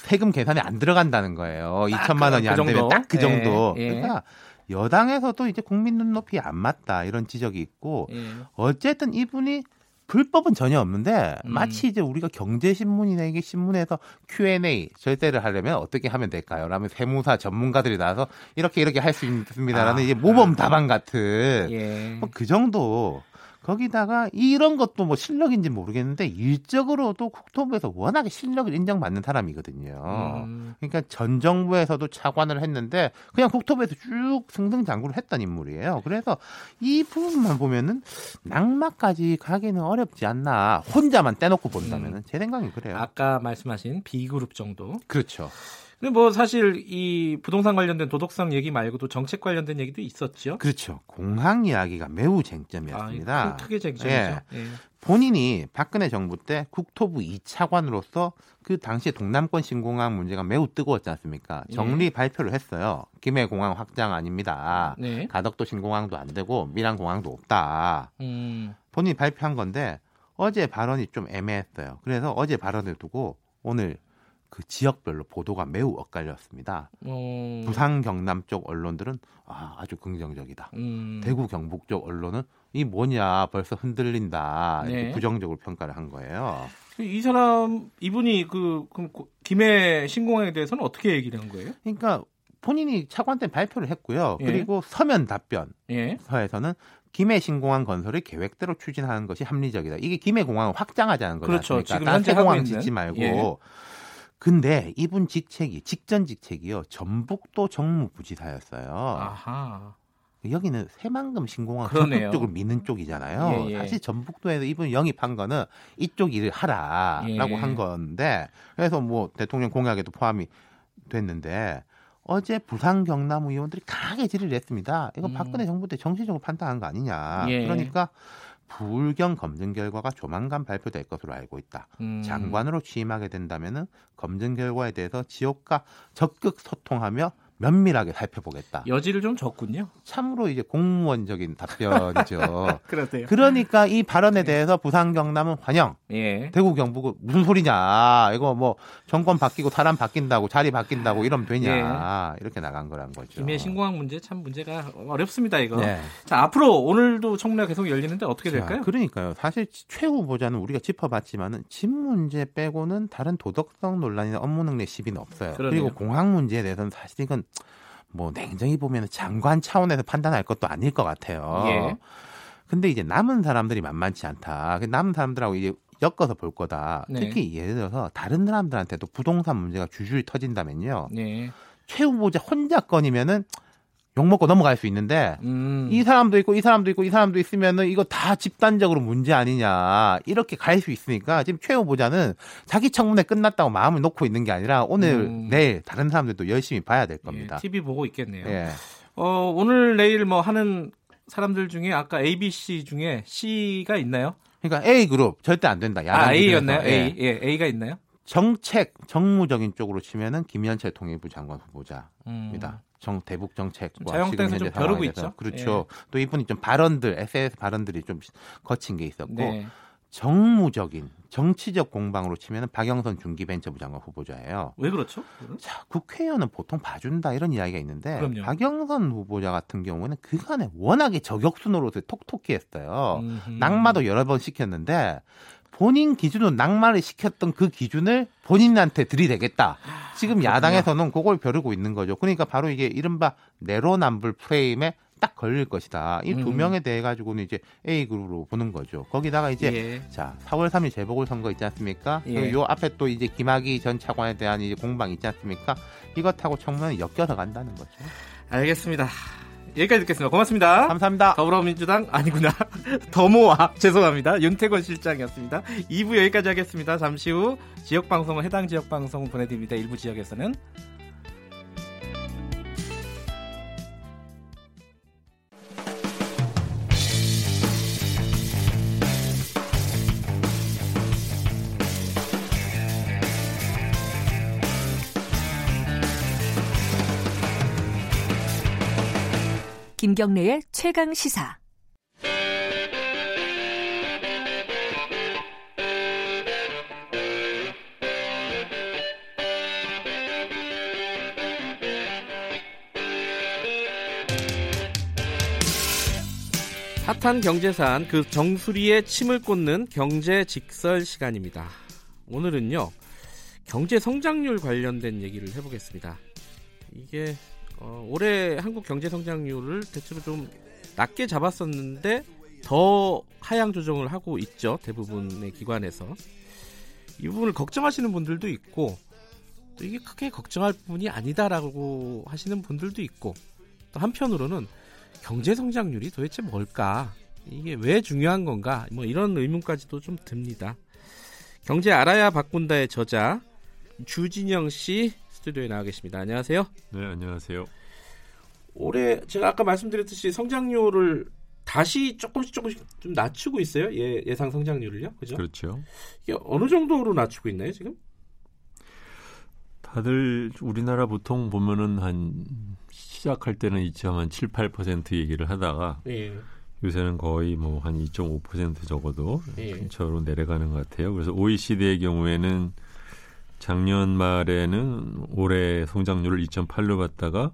세금 계산에 안 들어간다는 거예요. 딱 2천만 원이 그 안 되면? 딱그 예, 정도. 예. 그러니까 여당에서도 이제 국민 눈높이에 안 맞다 이런 지적이 있고 예. 어쨌든 이분이 불법은 전혀 없는데 음. 마치 이제 우리가 경제신문이나 이게 신문에서 Q&A 절대를 하려면 어떻게 하면 될까요? 라면 세무사 전문가들이 나와서 이렇게 이렇게 할 수 있습니다라는 아. 이제 모범 답안 같은 예. 뭐 그 정도 거기다가 이런 것도 뭐 실력인지 모르겠는데 일적으로도 국토부에서 워낙에 실력을 인정받는 사람이거든요. 음. 그러니까 전 정부에서도 차관을 했는데 그냥 국토부에서 쭉 승승장구를 했던 인물이에요. 그래서 이 부분만 보면은 낙마까지 가기는 어렵지 않나. 혼자만 떼놓고 본다면은 제 생각이 그래요. 아까 말씀하신 B그룹 정도. 그렇죠. 근데 뭐 사실 이 부동산 관련된 도덕성 얘기 말고도 정책 관련된 얘기도 있었죠. 그렇죠. 공항 이야기가 매우 아, 쟁점이었습니다. 크- 크게 쟁점이죠. 예. 예. 본인이 박근혜 정부 때 국토부 2차관으로서 그 당시에 동남권 신공항 문제가 매우 뜨거웠지 않습니까? 예. 정리 발표를 했어요. 김해 공항 확장 아닙니다. 네. 가덕도 신공항도 안 되고 밀양 공항도 없다. 음. 본인이 발표한 건데 어제 발언이 좀 애매했어요. 그래서 어제 발언을 두고 오늘 그 지역별로 보도가 매우 엇갈렸습니다. 어. 부산 경남 쪽 언론들은 아, 아주 긍정적이다. 음. 대구 경북 쪽 언론은 이 뭐냐 벌써 흔들린다 이렇게 네. 부정적으로 평가를 한 거예요. 이 사람 이분이 그 그럼 고- 김해 신공항에 대해서는 어떻게 얘기를 한 거예요? 그러니까 본인이 차관 때 발표를 했고요. 예. 그리고 서면 답변 예. 서에서는 김해 신공항 건설을 계획대로 추진하는 것이 합리적이다. 이게 김해 공항을 확장하자는 거죠. 그렇죠. 지금 딴 현재 새 공항. 짓지 말고. 예. 근데 이분 직책이 직전 직책이요. 전북도 정무부지사였어요. 아하. 여기는 새만금 신공항 그러네요. 적극적으로 미는 쪽이잖아요. 예, 예. 사실 전북도에서 이분 영입한 거는 이쪽 일을 하라라고 예. 한 건데 그래서 뭐 대통령 공약에도 포함이 됐는데 어제 부산 경남 의원들이 강하게 질의를 했습니다. 이거 음. 박근혜 정부 때 정치적으로 판단한 거 아니냐. 예. 그러니까 불경 검증 결과가 조만간 발표될 것으로 알고 있다. 음. 장관으로 취임하게 된다면은 검증 결과에 대해서 지역과 적극 소통하며 면밀하게 살펴보겠다. 여지를 좀 줬군요. 참으로 이제 공무원적인 답변이죠. 그러세요. 그러니까 이 발언에 대해서 부산 경남은 환영, 예. 대구 경북은 무슨 소리냐? 이거 뭐 정권 바뀌고 사람 바뀐다고 자리 바뀐다고 이러면 되냐? 이렇게 나간 거란 거죠. 김해 신공항 문제 참 문제가 어렵습니다 이거. 네. 자 앞으로 오늘도 청문회가 계속 열리는데 어떻게 자, 될까요? 그러니까요. 사실 최 후보자는 우리가 짚어봤지만은 집 문제 빼고는 다른 도덕성 논란이나 업무 능력 시비는 없어요. 그러네요. 그리고 공항 문제에 대해서는 사실 이건 뭐 냉정히 보면 장관 차원에서 판단할 것도 아닐 것 같아요. 예. 근데 이제 남은 사람들이 만만치 않다. 그 남은 사람들하고 이제 엮어서 볼 거다. 네. 특히 예를 들어서 다른 사람들한테도 부동산 문제가 줄줄이 터진다면요. 네. 최 후보자 혼자 건이면은 욕 먹고 넘어갈 수 있는데 음. 이 사람도 있고 이 사람도 있고 이 사람도 있으면은 이거 다 집단적으로 문제 아니냐 이렇게 갈 수 있으니까 지금 최 후보자는 자기 청문회 끝났다고 마음을 놓고 있는 게 아니라 오늘 음. 내일 다른 사람들도 열심히 봐야 될 겁니다. 예, TV 보고 있겠네요. 예. 어, 오늘 내일 뭐 하는 사람들 중에 아까 A, B, C 중에 C가 있나요? 그러니까 A 그룹 절대 안 된다. 아, A였나요? 예. A, 예, A가 있나요? 정책 정무적인 쪽으로 치면은 김현철 통일부 장관 후보자입니다. 음. 정 대북 정책과 지금 좀 현재 상황에서. 있죠. 그렇죠. 또 이분이 좀 발언들 SNS 발언들이 좀 거친 게 있었고 네. 정무적인 정치적 공방으로 치면은 박영선 중기벤처부 장관 후보자예요. 왜 그렇죠? 자, 국회의원은 보통 봐준다 이런 이야기가 있는데 그럼요. 박영선 후보자 같은 경우에는 그간에 워낙에 저격수 노릇을 톡톡히 했어요. 음흠. 낙마도 여러 번 시켰는데 본인 기준으로 낙마를 시켰던 그 기준을 본인한테 들이대겠다. 지금. 야당에서는 그걸 벼르고 있는 거죠. 그러니까 바로 이게 이른바 내로남불 프레임에 딱 걸릴 것이다. 이두 음. 명에 대해 가지고는 이제 A 그룹으로 보는 거죠. 거기다가 이제 예. 자, 4월 3일 재보궐 선거 있지 않습니까? 예. 그리고 요 앞에 또 이제 김학의 전 차관에 대한 이제 공방 있지 않습니까? 이것하고 청문회는 엮여서 간다는 거죠. 알겠습니다. 여기까지 듣겠습니다. 고맙습니다. 감사합니다. 더불어민주당 아니구나 더모아 죄송합니다 윤태권 실장이었습니다 2부 여기까지 하겠습니다 잠시 후 지역 방송은 해당 지역 방송 보내드립니다 일부 지역에서는 김경래의 최강 시사. 핫한 경제산 그 정수리에 침을 꽂는 경제 직설 시간입니다 오늘은요 경제 성장률 관련된 얘기를 해보겠습니다 이게 어, 올해 한국 경제 성장률을 대체로 좀 낮게 잡았었는데 더 하향 조정을 하고 있죠. 대부분의 기관에서. 이 부분을 걱정하시는 분들도 있고 또 이게 크게 걱정할 부분이 아니다라고 하시는 분들도 있고 또 한편으로는 경제 성장률이 도대체 뭘까? 이게 왜 중요한 건가? 뭐 이런 의문까지도 좀 듭니다. 경제 알아야 바꾼다의 저자 주진영 씨 스튜디오에 나와 계십니다. 안녕하세요. 네, 안녕하세요. 올해 제가 아까 말씀드렸듯이 성장률을 다시 조금씩 조금씩 좀 낮추고 있어요. 예, 예상 성장률을요. 그죠? 그렇죠. 이게 어느 정도로 낮추고 있나요, 지금? 다들 우리나라 보통 보면은 한 시작할 때는 2.7, 8% 얘기를 하다가 예. 요새는 거의 뭐 한 2.5% 적어도 예. 근처로 내려가는 것 같아요. 그래서 OECD의 경우에는 작년 말에는 올해 성장률을 2.8로 봤다가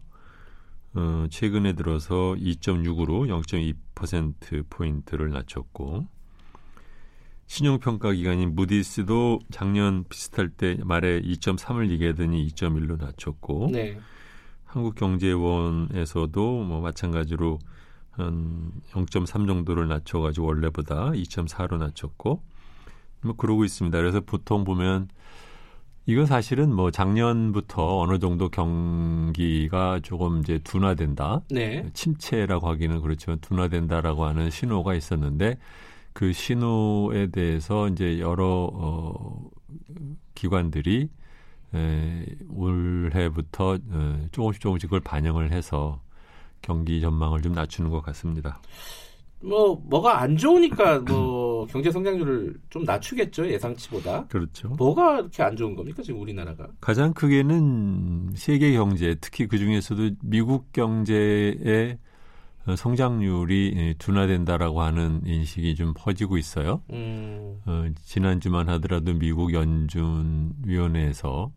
어, 최근에 들어서 2.6으로 0.2% 포인트를 낮췄고 신용평가 기관인 무디스도 작년 비슷할 때 말에 2.3을 얘기하더니 2.1로 낮췄고 네. 한국경제원에서도 뭐 마찬가지로 한 0.3 정도를 낮춰가지고 원래보다 2.4로 낮췄고 뭐 그러고 있습니다. 그래서 보통 보면 이건 사실은 뭐 작년부터 어느 정도 경기가 조금 이제 둔화된다. 네. 침체라고 하기는 그렇지만 둔화된다라고 하는 신호가 있었는데 그 신호에 대해서 이제 여러 어, 기관들이 에, 올해부터 에, 조금씩 조금씩 그걸 반영을 해서 경기 전망을 좀 낮추는 것 같습니다. 뭐 뭐가 안 좋으니까 뭐 경제 성장률을 좀 낮추겠죠 예상치보다. 그렇죠. 뭐가 이렇게 안 좋은 겁니까 지금 우리나라가? 가장 크게는 세계 경제, 특히 그 중에서도 미국 경제의 성장률이 둔화된다라고 하는 인식이 좀 퍼지고 있어요. 음, 어, 지난주만 하더라도 미국 연준위원회에서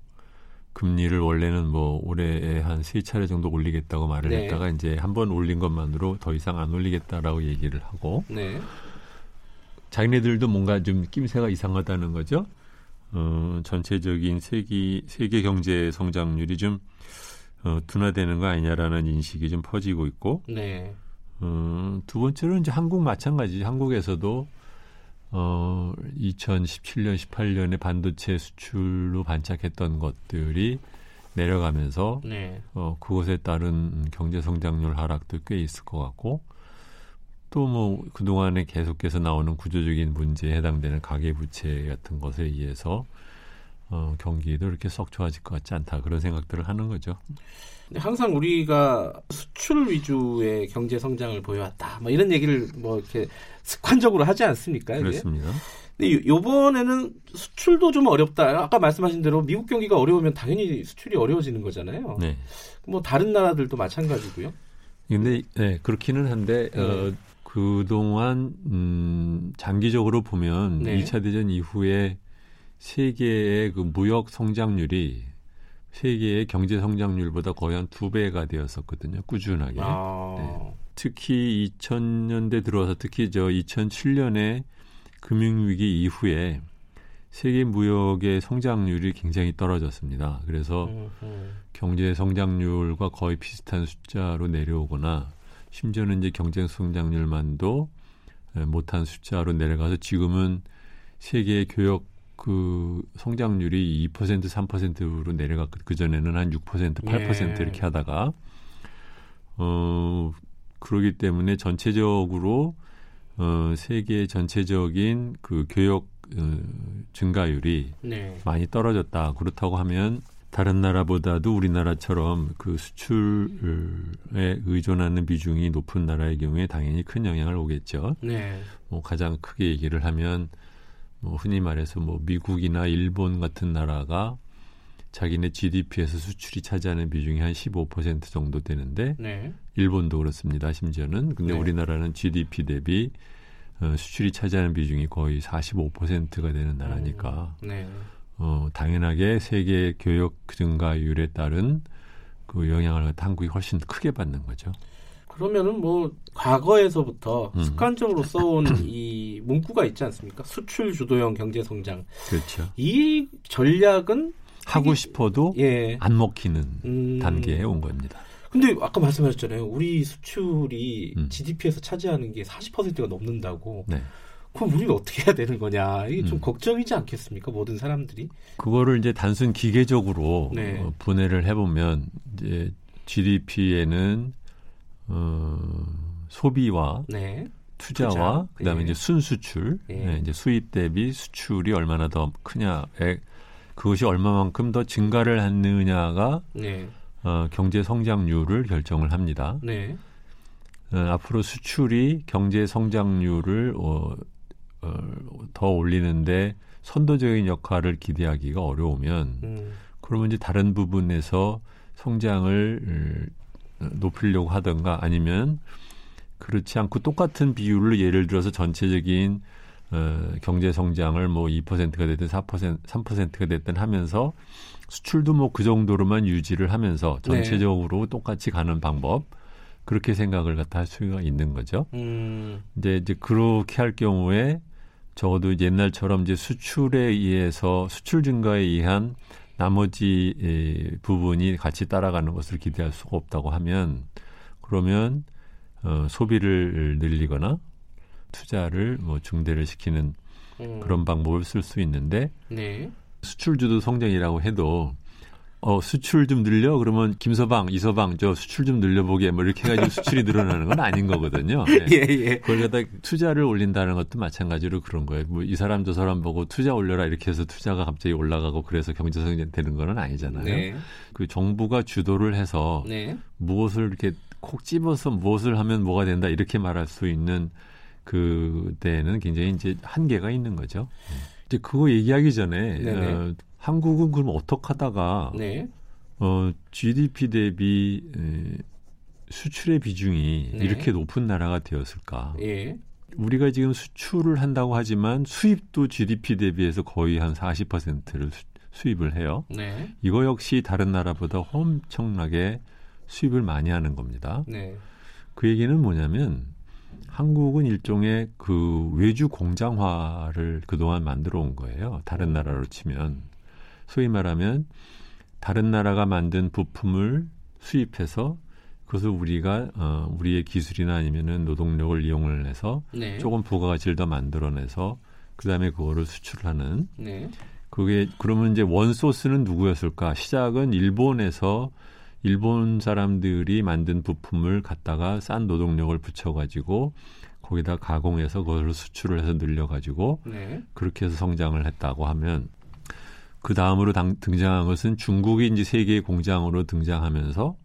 금리를 원래는 뭐 올해에 한 세 차례 정도 올리겠다고 말을 네. 했다가 이제 한 번 올린 것만으로 더 이상 안 올리겠다라고 얘기를 하고 네. 자기네들도 뭔가 좀 낌새가 이상하다는 거죠. 어, 전체적인 세계 세계 경제 성장률이 좀 어, 둔화되는 거 아니냐라는 인식이 좀 퍼지고 있고 네. 어, 두 번째로는 이제 한국 마찬가지. 한국에서도 어, 2017년, 18년에 반도체 수출로 반짝했던 것들이 내려가면서 네. 어, 그것에 따른 경제 성장률 하락도 꽤 있을 것 같고 또 뭐 그동안에 계속해서 나오는 구조적인 문제에 해당되는 가계 부채 같은 것에 의해서 어, 경기도 이렇게 썩 좋아질 것 같지 않다 그런 생각들을 하는 거죠. 항상 우리가 수출 위주의 경제 성장을 보여왔다. 뭐 이런 얘기를 뭐 이렇게 습관적으로 하지 않습니까? 이게? 그렇습니다. 근데 요- 요번에는 수출도 좀 어렵다. 아까 말씀하신 대로 미국 경기가 어려우면 당연히 수출이 어려워지는 거잖아요. 네. 뭐 다른 나라들도 마찬가지고요. 근데 네, 그렇기는 한데 네. 어, 그동안 음, 장기적으로 보면 네. 2차 대전 이후에 세계의 그 무역 성장률이 세계의 경제 성장률보다 거의 한 두 배가 되었었거든요. 꾸준하게. 아, 네. 특히 2000년대 들어와서 특히 저 2007년에 금융위기 이후에 세계 무역의 성장률이 굉장히 떨어졌습니다. 그래서 음, 음. 경제 성장률과 거의 비슷한 숫자로 내려오거나 심지어는 이제 경제 성장률만도 에, 못한 숫자로 내려가서 지금은 세계 교역 그 성장률이 2% 3%로 내려갔고 그 전에는 한 6% 8% 예. 이렇게 하다가 어 그러기 때문에 전체적으로 어, 세계 전체적인 그 교역 어, 증가율이 네. 많이 떨어졌다. 그렇다고 하면 다른 나라보다도 우리나라처럼 그 수출에 의존하는 비중이 높은 나라의 경우에 당연히 큰 영향을 오겠죠. 네. 뭐 가장 크게 얘기를 하면 뭐 흔히 말해서 뭐 미국이나 일본 같은 나라가 자기네 GDP에서 수출이 차지하는 비중이 한 15% 정도 되는데 네. 일본도 그렇습니다. 심지어는 근데 네. 우리나라는 GDP 대비 어, 수출이 차지하는 비중이 거의 45%가 되는 나라니까 네. 어, 당연하게 세계 교역 증가율에 따른 그 영향을 한국이 훨씬 크게 받는 거죠. 그러면은 뭐 과거에서부터 음. 습관적으로 써온 이 문구가 있지 않습니까? 수출 주도형 경제 성장. 그렇죠. 이 전략은 하고 싶어도 예. 안 먹히는 음. 단계에 온 겁니다. 근데 아까 말씀하셨잖아요. 우리 수출이 음. GDP에서 차지하는 게 40%가 넘는다고. 네. 그럼 우리는 어떻게 해야 되는 거냐? 이게 좀 음. 걱정이지 않겠습니까? 모든 사람들이. 그거를 이제 단순 기계적으로 네. 어, 분해를 해보면 이제 GDP에는 어, 소비와 네. 투자와 투자, 그다음에 예. 이제 순수출, 예. 네, 이제 수입 대비 수출이 얼마나 더 크냐에 그것이 얼마만큼 더 증가를 하느냐가 네. 어, 경제 성장률을 결정을 합니다. 네. 어, 앞으로 수출이 경제 성장률을 어, 어, 더 올리는데 선도적인 역할을 기대하기가 어려우면 음. 그러면 이제 다른 부분에서 성장을 어, 높이려고 하던가 아니면 그렇지 않고 똑같은 비율로 예를 들어서 전체적인 어, 경제 성장을 뭐 2%가 됐든 4% 3%가 됐든 하면서 수출도 뭐 그 정도로만 유지를 하면서 네. 전체적으로 똑같이 가는 방법 그렇게 생각을 갖다 할 수가 있는 거죠. 음. 이제 이제 그렇게 할 경우에 적어도 옛날처럼 이제 수출에 의해서 수출 증가에 의한 나머지 에, 부분이 같이 따라가는 것을 기대할 수가 없다고 하면 그러면 어, 소비를 늘리거나 투자를 뭐 중대를 시키는 음. 그런 방법을 쓸 수 있는데 네. 수출 주도 성장이라고 해도 어 수출 좀 늘려 그러면 김서방 이서방 저 수출 좀 늘려보게 뭐 이렇게 해가지고 수출이 늘어나는 건 아닌 거거든요. 네. 예, 예. 그걸 갖다 투자를 올린다는 것도 마찬가지로 그런 거예요. 뭐 이 사람 저 사람 보고 투자 올려라 이렇게 해서 투자가 갑자기 올라가고 그래서 경제 성장 되는 건 아니잖아요. 네. 그 정부가 주도를 해서 네. 무엇을 이렇게 콕 집어서 무엇을 하면 뭐가 된다 이렇게 말할 수 있는 그 때에는 굉장히 이제 한계가 있는 거죠. 이제 그거 얘기하기 전에 네네. 어, 한국은 그럼 어떻게 하다가 네. 어, GDP 대비 에, 수출의 비중이 네. 이렇게 높은 나라가 되었을까? 예. 우리가 지금 수출을 한다고 하지만 수입도 GDP 대비해서 거의 한 40%를 수, 수입을 해요. 네. 이거 역시 다른 나라보다 엄청나게 수입을 많이 하는 겁니다. 네. 그 얘기는 뭐냐면 한국은 일종의 그 외주 공장화를 그동안 만들어 온 거예요. 다른 나라로 치면 소위 말하면 다른 나라가 만든 부품을 수입해서 그것을 우리가 어 우리의 기술이나 아니면은 노동력을 이용을 해서 네. 조금 부가가치를 더 만들어내서 그다음에 그거를 수출하는 네. 그게 그러면 이제 원 소스는 누구였을까? 시작은 일본에서 일본 사람들이 만든 부품을 갖다가 싼 노동력을 붙여가지고 거기다 가공해서 그걸 수출을 해서 늘려가지고 네. 그렇게 해서 성장을 했다고 하면 그 다음으로 당- 등장한 것은 중국이 이제 세계의 공장으로 등장하면서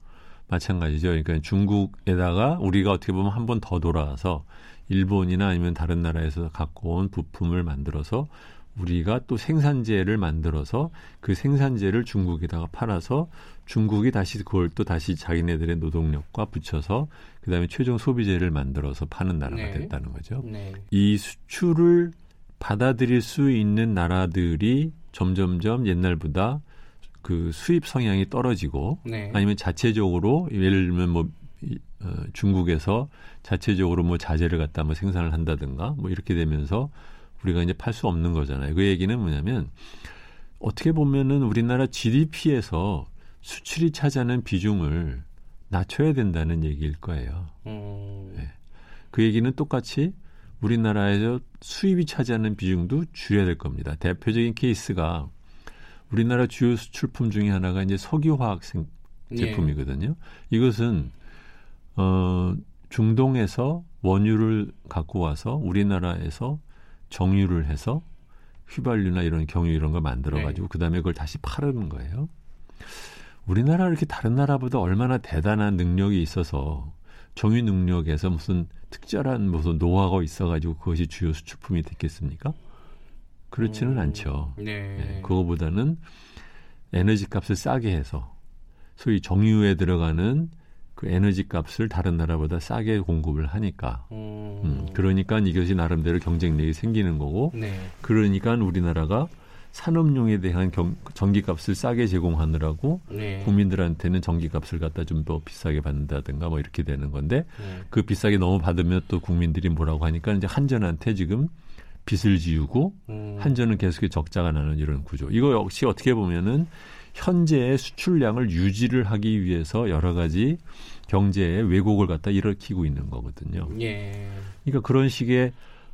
마찬가지죠. 그러니까 중국에다가 우리가 어떻게 보면 한 번 더 돌아와서 일본이나 아니면 다른 나라에서 갖고 온 부품을 만들어서 우리가 또 생산재를 만들어서 그 생산재를 중국에다가 팔아서 중국이 다시 그걸 또 다시 자기네들의 노동력과 붙여서 그다음에 최종 소비재를 만들어서 파는 나라가 네. 됐다는 거죠. 네. 이 수출을 받아들일 수 있는 나라들이 점점점 옛날보다 그 수입 성향이 떨어지고 네. 아니면 자체적으로 예를 들면 뭐 이, 어, 중국에서 자체적으로 뭐 자재를 갖다 뭐 생산을 한다든가 뭐 이렇게 되면서 우리가 이제 팔 수 없는 거잖아요. 그 얘기는 뭐냐면 어떻게 보면은 우리나라 GDP에서 수출이 차지하는 비중을 낮춰야 된다는 얘기일 거예요. 음. 네. 그 얘기는 똑같이 우리나라에서 수입이 차지하는 비중도 줄여야 될 겁니다. 대표적인 케이스가 우리나라 주요 수출품 중에 하나가 이제 석유화학 생 예. 제품이거든요. 이것은 어 중동에서 원유를 갖고 와서 우리나라에서 정유를 해서 휘발유나 이런 경유 이런 걸 만들어 가지고 네. 그다음에 그걸 다시 파는 거예요. 우리나라 이렇게 다른 나라보다 얼마나 대단한 능력이 있어서 정유 능력에서 무슨 특별한 무슨 노하우가 있어가지고 그것이 주요 수출품이 됐겠습니까? 그렇지는 음, 않죠. 네. 네, 그거보다는 에너지 값을 싸게 해서 소위 정유에 들어가는 그 에너지 값을 다른 나라보다 싸게 공급을 하니까 음, 음, 그러니까 이것이 나름대로 경쟁력이 생기는 거고 네. 그러니까 우리나라가 산업용에 대한 경, 전기값을 싸게 제공하느라고 네. 국민들한테는 전기값을 갖다 좀 더 비싸게 받는다든가 뭐 이렇게 되는 건데 네. 그 비싸게 너무 받으면 또 국민들이 뭐라고 하니까 이제 한전한테 지금 빚을 지우고 음, 한전은 계속 적자가 나는 이런 구조. 이거 역시 어떻게 보면은 현재의 수출량을 유지를 하기 위해서 여러 가지 경제의 왜곡을 갖다 일으키고 있는 거거든요. 예. 그러니까 그런 식의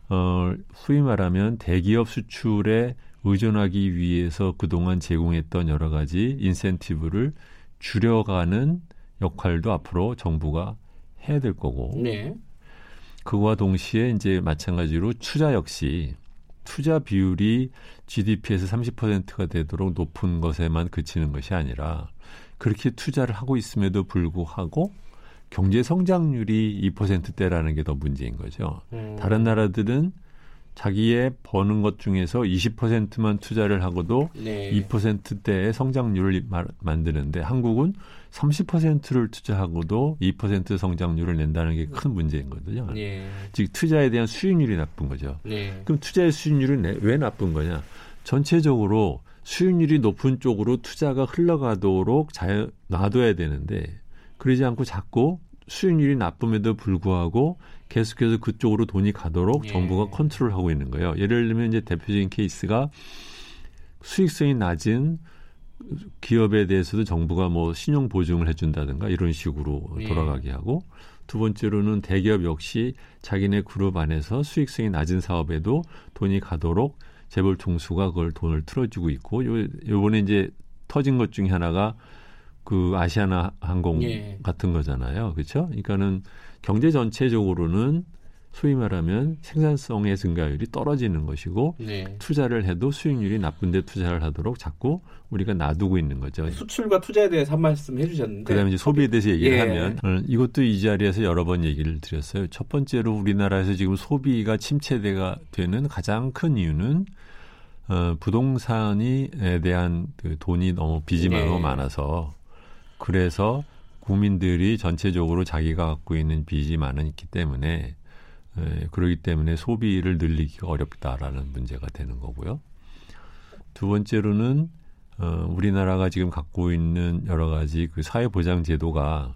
어 소위 말하면 대기업 수출에 의존하기 위해서 그동안 제공했던 여러 가지 인센티브를 줄여가는 역할도 앞으로 정부가 해야 될 거고 네. 그와 동시에 이제 마찬가지로 투자 역시 투자 비율이 GDP에서 30%가 되도록 높은 것에만 그치는 것이 아니라 그렇게 투자를 하고 있음에도 불구하고 경제 성장률이 2%대라는 게 더 문제인 거죠. 음, 다른 나라들은 자기의 버는 것 중에서 20%만 투자를 하고도 네. 2%대의 성장률을 마- 만드는데 한국은 30%를 투자하고도 2% 성장률을 낸다는 게 큰 문제인 거거든요. 예. 즉 투자에 대한 수익률이 나쁜 거죠. 네. 그럼 투자의 수익률은 내- 왜 나쁜 거냐? 전체적으로 수익률이 높은 쪽으로 투자가 흘러가도록 잘 놔둬야 되는데 그러지 않고 자꾸 수익률이 나쁨에도 불구하고 계속해서 그쪽으로 돈이 가도록 예. 정부가 컨트롤하고 있는 거예요. 예를 들면 이제 대표적인 케이스가 수익성이 낮은 기업에 대해서도 정부가 뭐 신용 보증을 해준다든가 이런 식으로 예. 돌아가게 하고 두 번째로는 대기업 역시 자기네 그룹 안에서 수익성이 낮은 사업에도 돈이 가도록 재벌 총수가 그걸 돈을 틀어주고 있고 요 요번에 이제 터진 것 중에 하나가 그 아시아나 항공 예. 같은 거잖아요. 그렇죠? 그러니까는 경제 전체적으로는 소위 말하면 생산성의 증가율이 떨어지는 것이고 네. 투자를 해도 수익률이 나쁜데 투자를 하도록 자꾸 우리가 놔두고 있는 거죠. 수출과 투자에 대해서 한 말씀 해주셨는데. 그다음에 이제 소비에 대해서 얘기를 예. 하면 어, 이것도 이 자리에서 여러 번 얘기를 드렸어요. 첫 번째로 우리나라에서 지금 소비가 침체가 되는 가장 큰 이유는 어, 부동산이에 대한 그 돈이 너무 빚이 예. 너무 많아서 그래서 국민들이 전체적으로 자기가 갖고 있는 빚이 많기 때문에 에, 그러기 때문에 소비를 늘리기가 어렵다라는 문제가 되는 거고요. 두 번째로는 어, 우리나라가 지금 갖고 있는 여러 가지 그 사회보장 제도가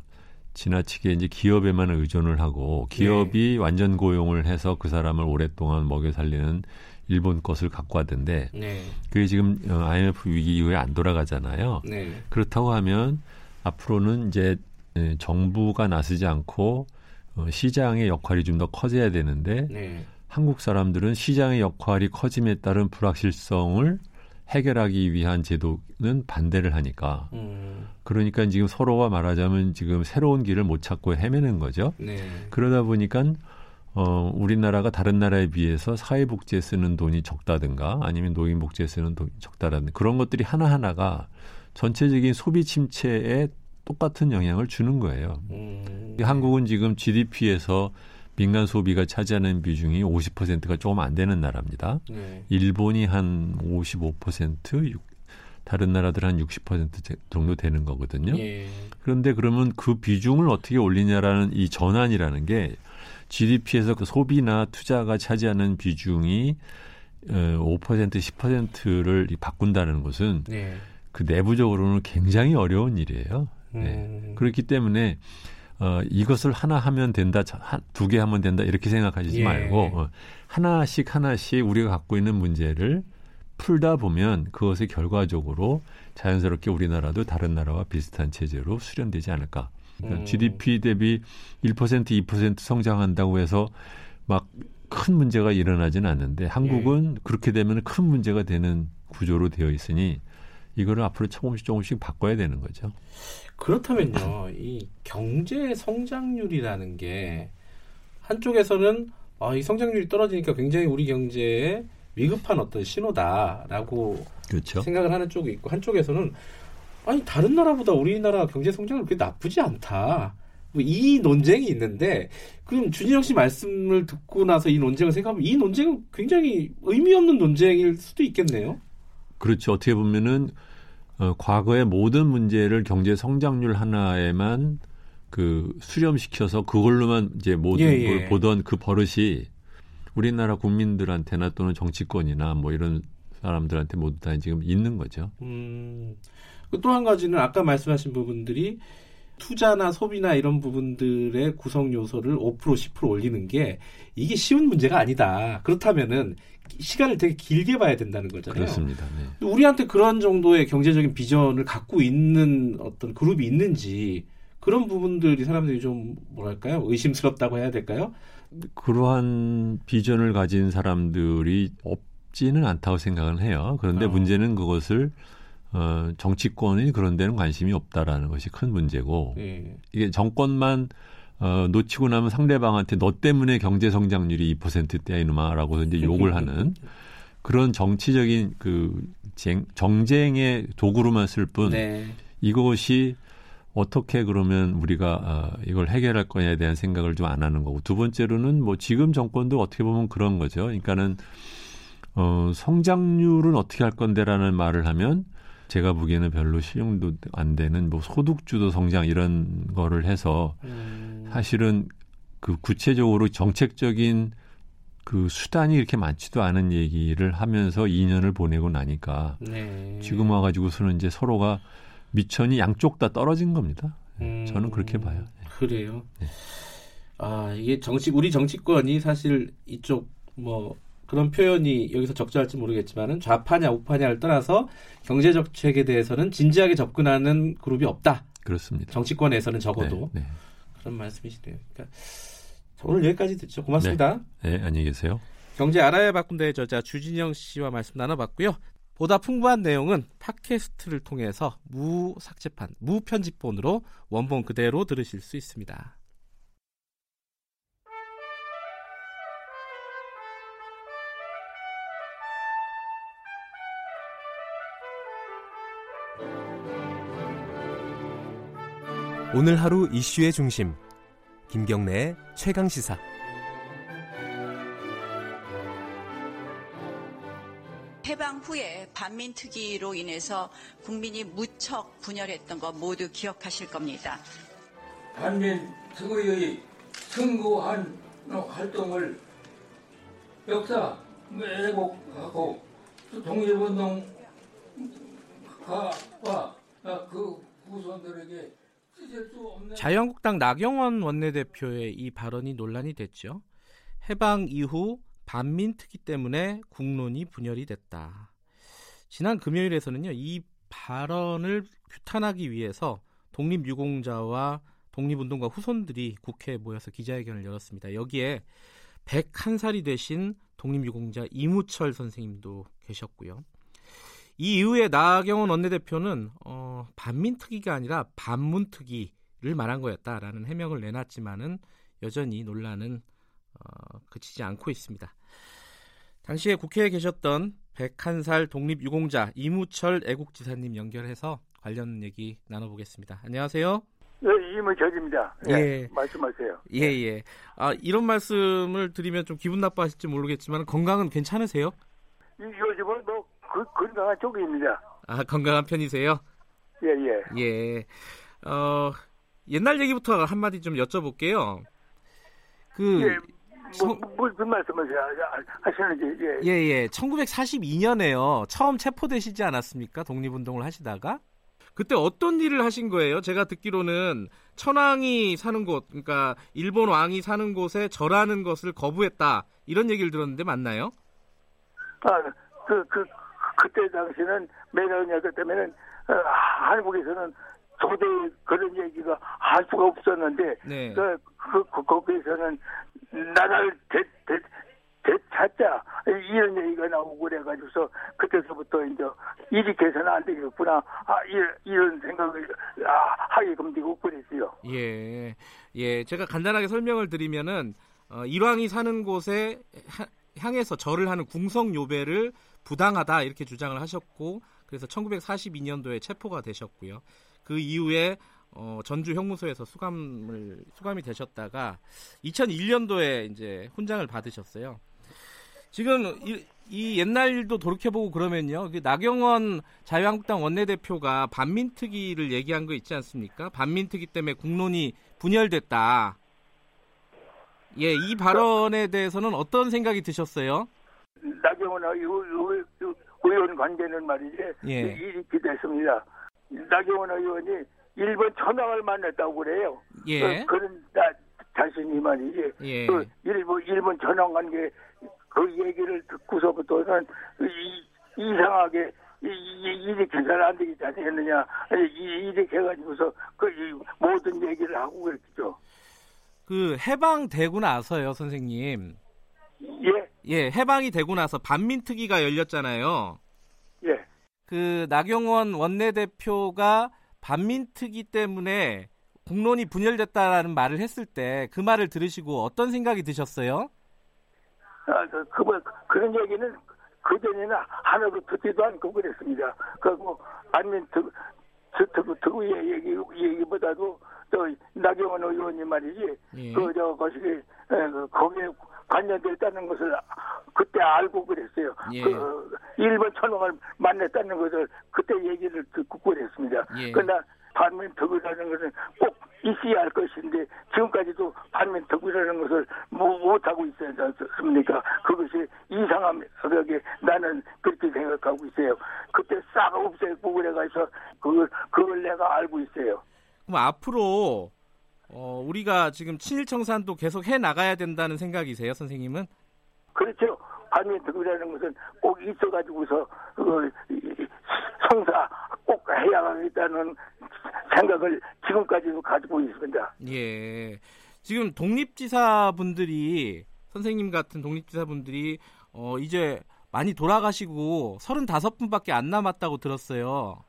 지나치게 이제 기업에만 의존을 하고 기업이 완전 고용을 해서 그 사람을 오랫동안 먹여 살리는 일본 것을 갖고 왔던데 네. 그게 지금 어, IMF 위기 이후에 안 돌아가잖아요. 네. 그렇다고 하면 앞으로는 이제 에, 정부가 나서지 않고 어, 시장의 역할이 좀 더 커져야 되는데 네. 한국 사람들은 시장의 역할이 커짐에 따른 불확실성을 해결하기 위한 제도는 반대를 하니까 음, 그러니까 지금 서로가 말하자면 지금 새로운 길을 못 찾고 헤매는 거죠. 네. 그러다 보니까 어 우리나라가 다른 나라에 비해서 사회복지에 쓰는 돈이 적다든가 아니면 노인복지에 쓰는 돈이 적다라든 그런 것들이 하나하나가 전체적인 소비 침체에 똑같은 영향을 주는 거예요. 음, 한국은 지금 GDP에서 민간 소비가 차지하는 비중이 50%가 조금 안 되는 나라입니다. 네. 일본이 한 55%, 육- 다른 나라들 한 60% 정도 되는 거거든요. 예. 그런데 그러면 그 비중을 어떻게 올리냐라는 이 전환이라는 게 GDP에서 그 소비나 투자가 차지하는 비중이 어, 5% 10%를 바꾼다는 것은 네. 그 내부적으로는 굉장히 어려운 일이에요. 네. 음, 그렇기 때문에 어, 이것을 하나 하면 된다, 두 개 하면 된다 이렇게 생각하시지 예. 말고 어, 하나씩 하나씩 우리가 갖고 있는 문제를 풀다 보면 그것이 결과적으로 자연스럽게 우리나라도 다른 나라와 비슷한 체제로 수련되지 않을까. 그러니까 음. GDP 대비 1% 2% 성장한다고 해서 막 큰 문제가 일어나지는 않는데 한국은 그렇게 되면 큰 문제가 되는 구조로 되어 있으니 이거를 앞으로 조금씩 조금씩 바꿔야 되는 거죠. 그렇다면요, 이 경제 성장률이라는 게 한쪽에서는 아, 이 성장률이 떨어지니까 굉장히 우리 경제에 위급한 어떤 신호다라고 그렇죠. 생각을 하는 쪽이 있고 한쪽에서는 아니 다른 나라보다 우리나라 경제 성장률 그렇게 나쁘지 않다. 뭐이 논쟁이 있는데 그럼 준희영 씨 말씀을 듣고 나서 이 논쟁을 생각하면 이 논쟁은 굉장히 의미 없는 논쟁일 수도 있겠네요. 그렇죠. 어떻게 보면은 어, 과거의 모든 문제를 경제 성장률 하나에만 그 수렴시켜서 그걸로만 이제 모든 예, 예. 걸 보던 그 버릇이 우리나라 국민들한테나 또는 정치권이나 뭐 이런 사람들한테 모두 다 지금 있는 거죠. 음, 또 한 가지는 아까 말씀하신 부분들이 투자나 소비나 이런 부분들의 구성 요소를 5% 10% 올리는 게 이게 쉬운 문제가 아니다. 그렇다면은 시간을 되게 길게 봐야 된다는 거잖아요. 그렇습니다. 네. 우리한테 그런 정도의 경제적인 비전을 갖고 있는 어떤 그룹이 있는지 그런 부분들이 사람들이 좀 뭐랄까요 의심스럽다고 해야 될까요? 그러한 비전을 가진 사람들이 없지는 않다고 생각을 해요. 그런데 어. 문제는 그것을 어, 정치권이 그런 데는 관심이 없다라는 것이 큰 문제고 예. 이게 정권만 어, 놓치고 나면 상대방한테 너 때문에 경제 성장률이 2%대야 이놈아라고 이제 욕을 하는 그런 정치적인 그 쟁, 정쟁의 도구로만 쓸뿐 네. 이것이 어떻게 그러면 우리가 어, 이걸 해결할 거냐에 대한 생각을 좀 안 하는 거고 두 번째로는 뭐 지금 정권도 어떻게 보면 그런 거죠. 그러니까는 어, 성장률은 어떻게 할 건데라는 말을 하면 제가 보기에는 별로 실용도 안 되는 뭐 소득주도 성장 이런 거를 해서 음, 사실은 그 구체적으로 정책적인 그 수단이 이렇게 많지도 않은 얘기를 하면서 2년을 보내고 나니까 네. 지금 와가지고서는 이제 서로가 미천이 양쪽 다 떨어진 겁니다. 음, 저는 그렇게 봐요. 그래요. 네. 아 이게 정치 우리 정치권이 사실 이쪽 뭐 그런 표현이 여기서 적절할지 모르겠지만은 좌파냐 우파냐를 떠나서 경제 정책에 대해서는 진지하게 접근하는 그룹이 없다. 그렇습니다. 정치권에서는 적어도 네, 네. 그런 말씀이시네요. 그러니까 자, 오늘 여기까지 듣죠. 고맙습니다. 네, 안녕히 계세요. 경제 알아야 바꾼다의 저자 주진영 씨와 말씀 나눠봤고요. 보다 풍부한 내용은 팟캐스트를 통해서 무삭제판, 무편집본으로 원본 그대로 들으실 수 있습니다. 오늘 하루 이슈의 중심 김경래의 최강 시사 해방 후에 반민특위로 인해서 국민이 무척 분열했던 거 모두 기억하실 겁니다. 반면 특위의 선거한 활동을 역사 왜곡하고 또 독립운동가와 그 후손들에게 자유한국당 나경원 원내대표의 이 발언이 논란이 됐죠. 해방 이후 반민특위 때문에 국론이 분열이 됐다. 지난 금요일에서는요, 이 발언을 규탄하기 위해서 독립유공자와 독립운동가 후손들이 국회에 모여서 기자회견을 열었습니다. 여기에 101살이 되신 독립유공자 이무철 선생님도 계셨고요. 이 이후에 나경원 원내대표는 어, 반민특위가 아니라 반문특위를 말한 거였다라는 해명을 내놨지만은 여전히 논란은 어, 그치지 않고 있습니다. 당시에 국회에 계셨던 101살 독립유공자 이무철 애국지사님 연결해서 관련 얘기 나눠보겠습니다. 안녕하세요. 네, 이무철입니다. 예, 예. 말씀하세요. 예, 예. 아, 이런 말씀을 드리면 좀 기분 나빠하실지 모르겠지만 건강은 괜찮으세요? 이- 요즘은 뭐 그, 건강한 쪽입니다. 아, 건강한 편이세요? 예, 예. 예. 어, 옛날 얘기부터 한마디 좀 여쭤볼게요. 그, 예, 성- 뭐, 뭐, 무슨 말씀을 하- 하시는지, 예. 예, 예. 1942년에요. 처음 체포되시지 않았습니까? 독립운동을 하시다가. 그때 어떤 일을 하신 거예요? 제가 듣기로는 천황이 사는 곳, 그러니까 일본 왕이 사는 곳에 절하는 것을 거부했다. 이런 얘기를 들었는데 맞나요? 아, 그, 그, 그때 당시는 매너냐그 때문에는, 어, 한국에서는 도저히 그런 얘기가 할 수가 없었는데, 네. 그, 그, 그, 거기에서는 나라를 대, 대, 되찾자 이런 얘기가 나오고 그래가지고서 그때서부터 이제 일이 개선 안 되겠구나 아, 이런, 이런 생각을 아, 하게끔 되고 그랬어요. 예, 예, 제가 간단하게 설명을 드리면은 어, 일왕이 사는 곳에 하, 향해서 절을 하는 궁성 요배를 부당하다 이렇게 주장을 하셨고 그래서 1942년도에 체포가 되셨고요. 그 이후에 어, 전주 형무소에서 수감을 수감이 되셨다가 2001년도에 이제 훈장을 받으셨어요. 지금 이, 이 옛날 일도 돌이켜보고 그러면요. 그 나경원 자유한국당 원내대표가 반민특위를 얘기한 거 있지 않습니까? 반민특위 때문에 국론이 분열됐다. 예, 이 발언에 대해서는 어떤 생각이 드셨어요? 나경원 의원, 의원 관계는 말이지 예. 이렇게 됐습니다. 나경원 의원이 일본 천황을 만났다고 그래요. 예. 그, 런 나, 자신이 말이지. 예. 그 일본 일본 천황 관계 그 얘기를 듣고서부터는 이, 이상하게 이, 이렇게 잘안 되지 않겠느냐 이, 이렇게 해가지고서 그 이, 모든 얘기를 하고 그랬죠. 그 해방되고 나서요, 선생님. 예. 예, 해방이 되고 나서 반민특위가 열렸잖아요. 예. 그 나경원 원내대표가 반민특위 때문에 공론이 분열됐다라는 말을 했을 때 그 말을 들으시고 어떤 생각이 드셨어요? 아, 그, 그, 뭐, 그런 얘기는 그전에는 하나도 듣지도 않고 그랬습니다. 그리고 아니면 듣, 듣, 듣고 얘기, 얘기보다도 또 나경원 의원님 말이지 예. 그저 것이 그 거기에 관련됐다는 것을 그때 알고 그랬어요. 예. 그 일본 천황을 만났다는 것을 그때 얘기를 듣고 그랬습니다. 예. 그러나 반민특위라는 것은 꼭 있어야 할 것인데 지금까지도 반민특위라는 것을 뭐 못하고 있어야 않습니까? 그것이 이상하게 나는 그렇게 생각하고 있어요. 그때 싹 없애고 그래가지고 그걸, 그걸 내가 알고 있어요. 그럼 앞으로 어, 우리가 지금 친일 청산도 계속 해 나가야 된다는 생각이세요, 선생님은? 그렇죠. 반민특위라는 것은 꼭 있어가지고서 그 성사 꼭 해야 하겠다는 생각을 지금까지도 가지고 있습니다. 예. 지금 독립지사분들이 선생님 같은 독립지사분들이 어, 이제 많이 돌아가시고 35분밖에 안 남았다고 들었어요.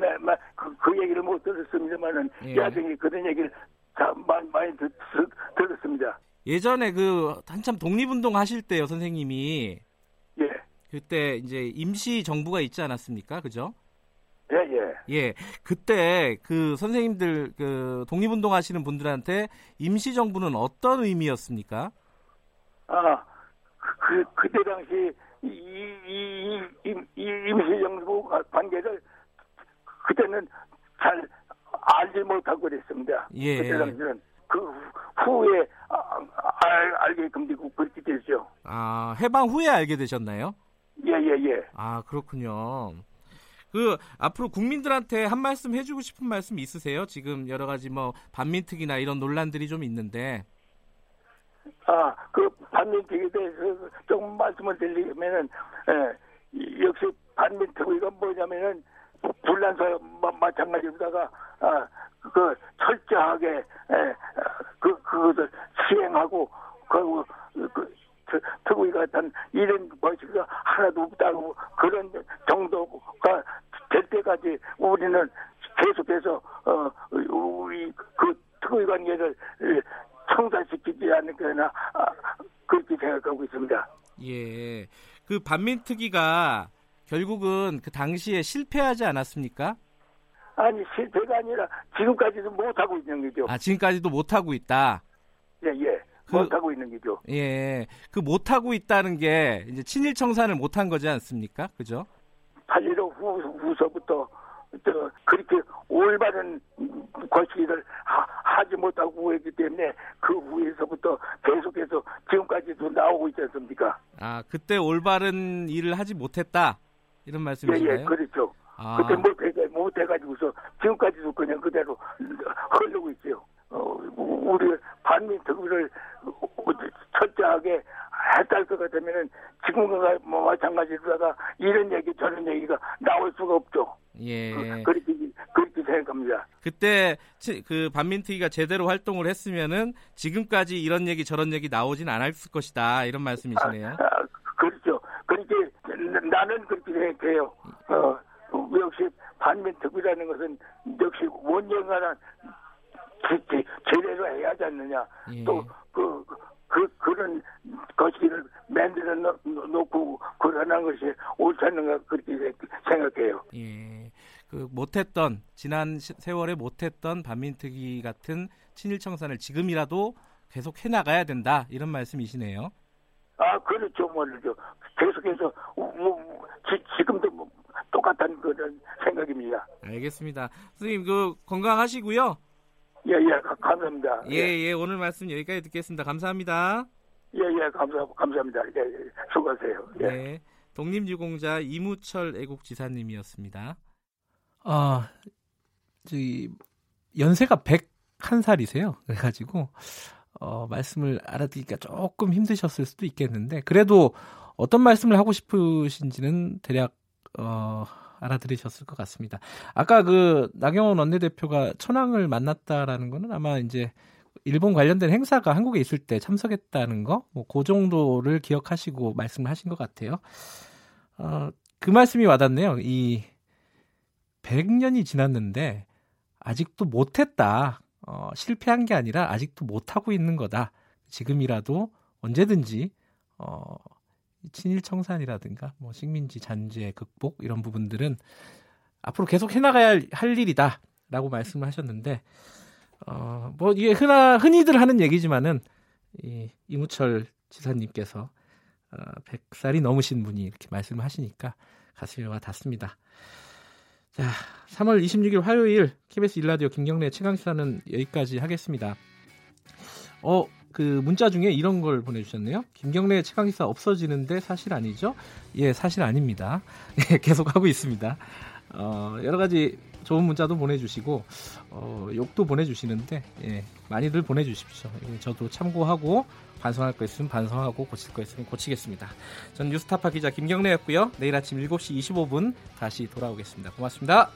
그, 마, 그, 그 얘기를 못 들었습니다만은 예. 야생이 그런 얘기를 다 많이, 많이 듣, 들었습니다. 예전에 그 한참 독립운동 하실 때요, 선생님이. 예. 그때 이제 임시 정부가 있지 않았습니까? 그죠? 예, 예. 예. 그때 그 선생님들 그 독립운동 하시는 분들한테 임시 정부는 어떤 의미였습니까? 아, 그, 그, 그때 당시 이, 이, 이, 이 임시정부 관계를 그때는 잘 알지 못하고 그랬습니다. 예. 그때 당시는 그 후에 아, 알, 알게끔 되고 그렇게 됐죠. 아, 해방 후에 알게 되셨나요? 예, 예, 예. 아, 그렇군요. 그 앞으로 국민들한테 한 말씀 해주고 싶은 말씀 있으세요? 지금 여러 가지 뭐 반민특위나 이런 논란들이 좀 있는데. 아, 그 반민특위에 대해서 조금 말씀을 드리면은 예, 역시 반민특위가 뭐냐면은 불란서 마찬가지로다가 아, 그 철저하게 예, 그 그것을 시행하고 그리고 그 특위가 어떤 이런 것이가 하나도 없다고 그런 정도가 될 때까지 우리는 계속해서 어 우리 그 특위 관계를 청산시키지 않거나 아, 그렇게 생각하고 있습니다. 예. 그 반민특위가 결국은 그 당시에 실패하지 않았습니까? 아니 실패가 아니라 지금까지도 못 하고 있는 거죠. 아 지금까지도 못 하고 있다. 예 예. 그- 못 하고 있는 거죠. 예. 그못 하고 있다는 게 이제 친일 청산을 못 한 거지 않습니까? 그죠? 8.15 후, 후서부터 저 그렇게 올바른 거시기를 하, 지 못하고 했기 때문에 그 후에서부터 계속해서 지금까지도 나오고 있지 않습니까? 아 그때 올바른 일을 하지 못했다 이런 예, 말씀이신가요? 예, 그렇죠. 아. 그때 못해, 못해가지고서 지금까지도 그냥 그대로 흐르고 있어요. 어, 우리 반민 특위를 철저하게 했다할 것 같으면은 지금과 뭐 마찬가지로다가 이런 얘기 저런 얘기가 나올 수가 없죠. 예. 그 렇게 그렇게 생각합니다. 그때 치- 그 반민특위가 제대로 활동을 했으면은 지금까지 이런 얘기 저런 얘기 나오진 않았을 것이다 이런 말씀이시네요. 아, 그렇죠. 그렇게 나는 그 렇게 생각해요. 어, 역시 반면 특위라는 것은 역시 원정하나 제대로 해야 하지 않느냐. 예. 또 그 그, 그런 것을 만들어 놓- 놓고 그러는 것이 옳지 않는가 그렇게 생각해요. 예. 그 못했던 지난 시- 세월에 못했던 반민특위 같은 친일 청산을 지금이라도 계속 해나가야 된다 이런 말씀이시네요. 아, 그렇죠. 뭐죠. 계속해서 뭐, 뭐, 지, 지금도 뭐 똑같은 그런 생각입니다. 알겠습니다. 선생님 그 건강하시고요. 예, 예, 가- 감사합니다. 예, 예, 오늘 말씀 여기까지 듣겠습니다. 감사합니다. 예, 예, 감사, 감사합니다. 예, 예, 수고하세요. 예. 네. 독립유공자 이무철 애국지사님이었습니다. 아, 저기 연세가 101살이세요. 그래가지고 어, 말씀을 알아듣기가 조금 힘드셨을 수도 있겠는데 그래도 어떤 말씀을 하고 싶으신지는 대략 어, 알아들으셨을 것 같습니다. 아까 그 나경원 원내대표가 천황을 만났다라는 거는 아마 이제 일본 관련된 행사가 한국에 있을 때 참석했다는 거, 뭐, 그 정도를 기억하시고 말씀을 하신 것 같아요. 어, 그 말씀이 와닿네요. 이 100년이 지났는데 아직도 못했다. 어, 실패한 게 아니라 아직도 못하고 있는 거다. 지금이라도 언제든지 어, 친일 청산이라든가 뭐 식민지 잔재 극복 이런 부분들은 앞으로 계속 해나가야 할, 할 일이다라고 말씀을 하셨는데 어, 뭐 이게 흔하, 흔히들 하는 얘기지만은 이 이무철 지사님께서 어, 100살이 넘으신 분이 이렇게 말씀을 하시니까 가슴이 와 닿습니다. 자, 3월 26일 화요일 KBS 일라디오 김경래 최강 시사는 여기까지 하겠습니다. 어, 그 문자 중에 이런 걸 보내주셨네요. 김경래 최강 시사 없어지는데 사실 아니죠? 예, 사실 아닙니다. 예, 계속 하고 있습니다. 어, 여러 가지 좋은 문자도 보내주시고 어, 욕도 보내주시는데 예, 많이들 보내주십시오. 예, 저도 참고하고 반성할 거 있으면 반성하고 고칠 거 있으면 고치겠습니다. 전 뉴스타파 기자 김경래였고요. 내일 아침 7시 25분 다시 돌아오겠습니다. 고맙습니다.